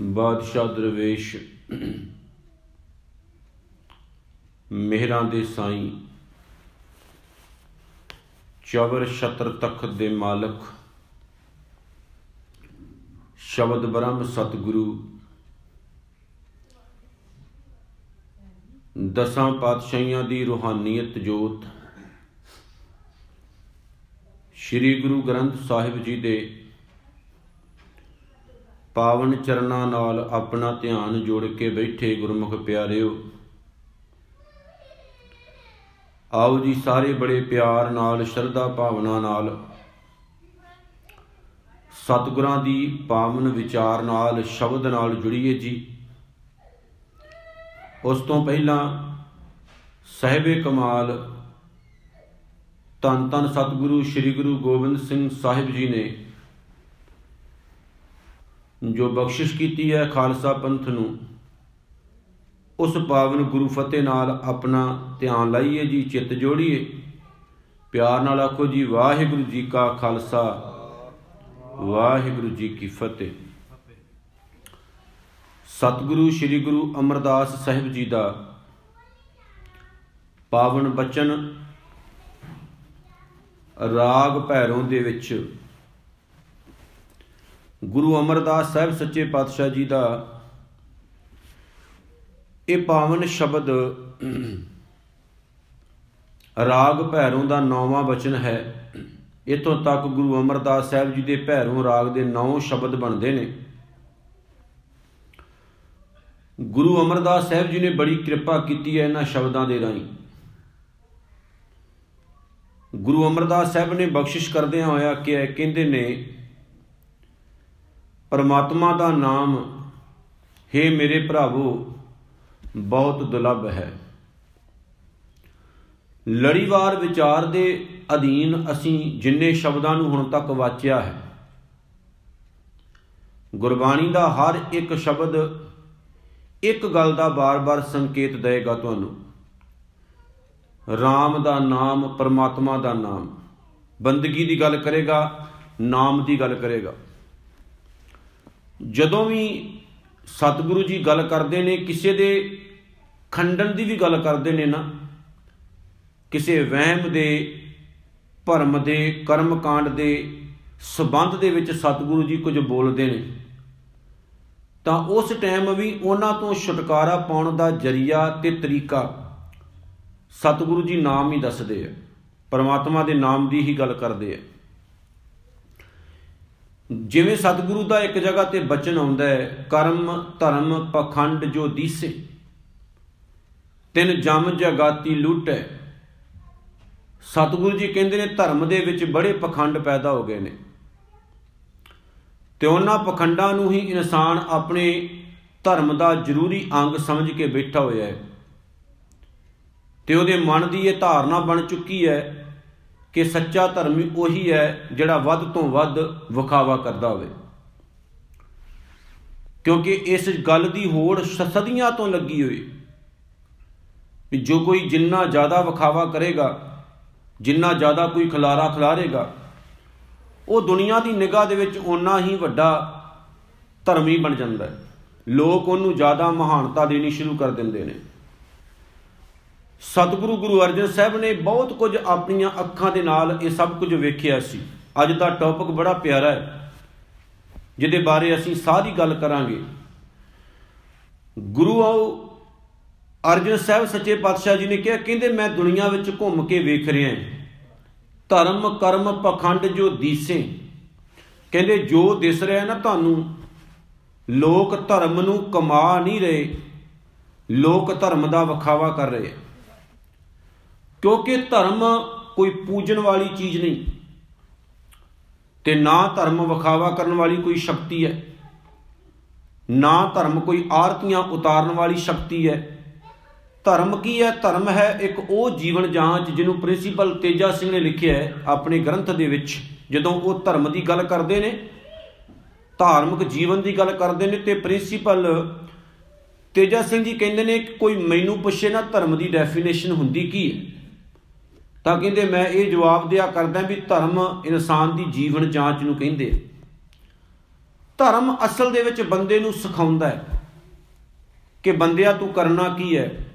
ਬਾਦਸ਼ਾਹ ਦਰਵੇਸ਼, ਮਿਹਰਾਂ ਦੇ ਸਾਈਂ, ਚਵਰ ਛਤਰ ਤਖਤ ਦੇ ਮਾਲਕ, ਸ਼ਬਦ ਬ੍ਰਹਮ ਸਤਿਗੁਰੂ, ਦਸਾਂ ਪਾਤਸ਼ਾਹੀਆਂ ਦੀ ਰੂਹਾਨੀਅਤ ਜੋਤ, ਸ੍ਰੀ ਗੁਰੂ ਗ੍ਰੰਥ ਸਾਹਿਬ ਜੀ ਦੇ ਪਾਵਨ ਚਰਨਾਂ ਨਾਲ ਆਪਣਾ ਧਿਆਨ ਜੋੜ ਕੇ ਬੈਠੇ ਗੁਰਮੁਖ ਪਿਆਰਿਓ। ਆਓ ਜੀ ਸਾਰੇ ਬੜੇ ਪਿਆਰ ਨਾਲ, ਸ਼ਰਧਾ ਭਾਵਨਾ ਨਾਲ ਸਤਿਗੁਰਾਂ ਦੀ ਪਾਵਨ ਵਿਚਾਰ ਨਾਲ, ਸ਼ਬਦ ਨਾਲ ਜੁੜੀਏ ਜੀ। ਉਸ ਤੋਂ ਪਹਿਲਾਂ ਸਹਿਬੇ ਕਮਾਲ ਤਨ ਤਨ ਸਤਿਗੁਰੂ, ਸ੍ਰੀ ਗੁਰੂ ਗੋਬਿੰਦ ਸਿੰਘ ਸਾਹਿਬ ਜੀ ਨੇ ਜੋ ਬਖਸ਼ਿਸ਼ ਕੀਤੀ ਹੈ ਖਾਲਸਾ ਪੰਥ ਨੂੰ, ਉਸ ਪਾਵਨ ਗੁਰੂ ਫਤਿਹ ਨਾਲ ਆਪਣਾ ਧਿਆਨ ਲਾਈਏ ਜੀ, ਚਿੱਤ ਜੋੜੀਏ। ਪਿਆਰ ਨਾਲ ਆਖੋ ਜੀ, ਵਾਹਿਗੁਰੂ ਜੀ ਕਾ ਖਾਲਸਾ, ਵਾਹਿਗੁਰੂ ਜੀ ਕੀ ਫਤਿਹ। ਸਤਿਗੁਰੂ, ਸ੍ਰੀ ਗੁਰੂ ਅਮਰਦਾਸ ਸਾਹਿਬ ਜੀ ਦਾ ਪਾਵਨ ਬਚਨ ਰਾਗ ਭੈਰੋਂ ਦੇ ਵਿੱਚ ਗੁਰੂ ਅਮਰਦਾਸ ਸਾਹਿਬ ਸੱਚੇ ਪਾਤਸ਼ਾਹ ਜੀ ਦਾ ਇਹ ਪਾਵਨ ਸ਼ਬਦ ਰਾਗ ਭੈਰੋਂ ਦਾ ਨੌਵਾਂ ਬਚਨ ਹੈ। ਇਤੋਂ ਤੱਕ ਗੁਰੂ ਅਮਰਦਾਸ ਸਾਹਿਬ ਜੀ ਦੇ ਭੈਰੋਂ ਰਾਗ ਦੇ 9 ਸ਼ਬਦ ਬਣਦੇ ਨੇ। ਗੁਰੂ ਅਮਰਦਾਸ ਸਾਹਿਬ ਜੀ ਨੇ ਬੜੀ ਕਿਰਪਾ ਕੀਤੀ ਹੈ ਇਹਨਾਂ ਸ਼ਬਦਾਂ ਦੇ ਰਾਹੀਂ। ਗੁਰੂ ਅਮਰਦਾਸ ਸਾਹਿਬ ਨੇ ਬਖਸ਼ਿਸ਼ ਕਰਦਿਆਂ ਹੋਇਆ ਕਿ ਕਹਿੰਦੇ ਨੇ ਪਰਮਾਤਮਾ ਦਾ ਨਾਮ हे ਮੇਰੇ ਭਰਾਵੋ, ਬਹੁਤ ਦੁਲੱਭ ਹੈ। ਲੜੀਵਾਰ ਵਿਚਾਰ ਦੇ ਅਧੀਨ ਅਸੀਂ ਜਿੰਨੇ ਸ਼ਬਦਾਂ ਨੂੰ ਹੁਣ ਤੱਕ ਵਾਚਿਆ ਹੈ, ਗੁਰਬਾਣੀ ਦਾ ਹਰ ਇੱਕ ਸ਼ਬਦ ਇੱਕ ਗੱਲ ਦਾ ਬਾਰ-ਬਾਰ ਸੰਕੇਤ ਦੇਗਾ ਤੁਹਾਨੂੰ। RAM ਦਾ ਨਾਮ, ਪਰਮਾਤਮਾ ਦਾ ਨਾਮ, ਬੰਦਗੀ ਦੀ ਗੱਲ ਕਰੇਗਾ, ਨਾਮ ਦੀ ਗੱਲ ਕਰੇਗਾ। ਜਦੋਂ ਵੀ ਸਤਿਗੁਰੂ ਜੀ ਗੱਲ ਕਰਦੇ ਨੇ, ਕਿਸੇ ਦੇ ਖੰਡਨ ਦੀ ਵੀ ਗੱਲ ਕਰਦੇ ਨੇ ਨਾ, ਕਿਸੇ ਵਹਿਮ ਦੇ, ਭਰਮ ਦੇ ਕਰਮ ਕਾਂਡ ਦੇ ਸਬੰਧ ਦੇ ਵਿੱਚ ਸਤਿਗੁਰੂ ਜੀ ਕੁਝ ਬੋਲਦੇ ਨੇ, ਤਾਂ ਉਸ ਟਾਈਮ ਵੀ ਉਹਨਾਂ ਤੋਂ ਛੁਟਕਾਰਾ ਪਾਉਣ ਦਾ ਜਰੀਆ ਤੇ ਤਰੀਕਾ ਸਤਿਗੁਰੂ ਜੀ ਨਾਮ ਹੀ ਦੱਸਦੇ ਆ, ਪਰਮਾਤਮਾ ਦੇ ਨਾਮ ਦੀ ਹੀ ਗੱਲ ਕਰਦੇ ਆ। ਜਿਵੇਂ ਸਤਿਗੁਰੂ ਦਾ ਇੱਕ ਜਗ੍ਹਾ ਤੇ ਬਚਨ ਆਉਂਦਾ ਹੈ, ਕਰਮ, ਧਰਮ, ਪਖੰਡ ਜੋ ਦੀਸੇ। ਤਿੰਨ ਜਮ ਜਗਾਤੀ ਲੁੱਟੈ ਸਤਿਗੁਰੂ ਜੀ ਕਹਿੰਦੇ ਨੇ ਧਰਮ ਦੇ ਵਿੱਚ ਬੜੇ ਪਖੰਡ ਪੈਦਾ ਹੋ ਗਏ ਨੇ। ਤੇ ਉਹਨਾਂ ਪਖੰਡਾਂ ਨੂੰ ਹੀ ਇਨਸਾਨ ਆਪਣੇ ਧਰਮ ਦਾ ਜ਼ਰੂਰੀ ਅੰਗ ਸਮਝ ਕੇ ਬੈਠਾ ਹੋਇਆ ਹੈ। ਤੇ ਉਹਦੇ ਮਨ ਦੀ ਇਹ ਧਾਰਨਾ ਬਣ ਚੁੱਕੀ ਹੈ ਕਿ ਸੱਚਾ ਧਰਮੀ ਉਹੀ ਹੈ ਜਿਹੜਾ ਵੱਧ ਤੋਂ ਵੱਧ ਵਿਖਾਵਾ ਕਰਦਾ ਹੋਵੇ। ਕਿਉਂਕਿ ਇਸ ਗੱਲ ਦੀ ਹੋੜ ਸਦੀਆਂ ਤੋਂ ਲੱਗੀ ਹੋਈ। ਵੀ ਜੋ ਕੋਈ ਜਿੰਨਾ ਜ਼ਿਆਦਾ ਵਿਖਾਵਾ ਕਰੇਗਾ, ਜਿੰਨਾ ਜ਼ਿਆਦਾ ਕੋਈ ਖਲਾਰਾ ਖਲਾਰੇਗਾ, ਉਹ ਦੁਨੀਆ ਦੀ ਨਿਗਾਹ ਦੇ ਵਿੱਚ ਓਨਾ ਹੀ ਵੱਡਾ ਧਰਮੀ ਬਣ ਜਾਂਦਾ ਹੈ। ਲੋਕ ਉਹਨੂੰ ਜ਼ਿਆਦਾ ਮਹਾਨਤਾ ਦੇਣੀ ਸ਼ੁਰੂ ਕਰ ਦਿੰਦੇ ਨੇ। ਸਤਿਗੁਰੂ ਗੁਰੂ ਅਰਜਨ ਸਾਹਿਬ ਨੇ ਬਹੁਤ ਕੁਝ ਆਪਣੀਆਂ ਅੱਖਾਂ ਦੇ ਨਾਲ ਇਹ ਸਭ ਕੁਝ ਵੇਖਿਆ ਸੀ। ਅੱਜ ਦਾ ਟੌਪਿਕ ਬੜਾ ਪਿਆਰਾ ਹੈ, ਜਿਹਦੇ ਬਾਰੇ ਅਸੀਂ ਸਾਰੀ ਗੱਲ ਕਰਾਂਗੇ। ਗੁਰੂ ਆਓ, ਅਰਜਨ ਸਾਹਿਬ ਸੱਚੇ ਪਾਤਸ਼ਾਹ ਜੀ ਨੇ ਕਿਹਾ, ਕਹਿੰਦੇ ਮੈਂ ਦੁਨੀਆ ਵਿੱਚ ਘੁੰਮ ਕੇ ਵੇਖ ਰਿਹਾ ਹਾਂ। ਧਰਮ, ਕਰਮ, ਪਖੰਡ ਜੋ ਦੀਸੇ, ਕਹਿੰਦੇ ਜੋ ਦਿਸ ਰਿਹਾ ਨਾ ਤੁਹਾਨੂੰ, ਲੋਕ ਧਰਮ ਨੂੰ ਕਮਾ ਨਹੀਂ ਰਹੇ, ਲੋਕ ਧਰਮ ਦਾ ਵਿਖਾਵਾ ਕਰ ਰਹੇ। ਕਿਉਂਕਿ ਧਰਮ ਕੋਈ ਪੂਜਣ ਵਾਲੀ ਚੀਜ਼ ਨਹੀਂ। ਤੇ ਨਾ ਧਰਮ ਵਿਖਾਵਾ ਕਰਨ ਵਾਲੀ ਕੋਈ ਸ਼ਕਤੀ ਹੈ। ਨਾ ਧਰਮ ਕੋਈ ਆਰਤੀਆਂ ਉਤਾਰਨ ਵਾਲੀ ਸ਼ਕਤੀ ਹੈ। ਧਰਮ ਕੀ ਹੈ? ਧਰਮ ਹੈ ਇੱਕ ਉਹ ਜੀਵਨ ਜਾਂਚ ਜਿਹਨੂੰ ਪ੍ਰਿੰਸੀਪਲ ਤੇਜਾ ਸਿੰਘ ਨੇ ਲਿਖਿਆ ਹੈ ਆਪਣੇ ਗ੍ਰੰਥ ਦੇ ਵਿੱਚ। ਜਦੋਂ ਉਹ ਧਰਮ ਦੀ ਗੱਲ ਕਰਦੇ ਨੇ, ਧਾਰਮਿਕ ਜੀਵਨ ਦੀ ਗੱਲ ਕਰਦੇ ਨੇ, ਤੇ ਪ੍ਰਿੰਸੀਪਲ ਤੇਜਾ ਸਿੰਘ ਜੀ ਕਹਿੰਦੇ ਨੇ ਕਿ ਕੋਈ ਮੈਨੂੰ ਪੁੱਛੇ ਨਾ ਧਰਮ ਦੀ ਡੈਫੀਨੇਸ਼ਨ ਹੁੰਦੀ ਕੀ ਹੈ। ਤਾਂ ਕਹਿੰਦੇ ਮੈਂ ਇਹ ਜਵਾਬ ਦਿਆ ਕਰਦਾ ਵੀ ਧਰਮ ਇਨਸਾਨ ਦੀ ਜੀਵਨ ਜਾਂਚ ਨੂੰ ਕਹਿੰਦੇ ਧਰਮ ਅਸਲ ਦੇ ਵਿੱਚ ਬੰਦੇ ਨੂੰ ਸਿਖਾਉਂਦਾ ਹੈ ਕਿ ਬੰਦਿਆ ਤੂੰ ਕਰਨਾ ਕੀ ਹੈ?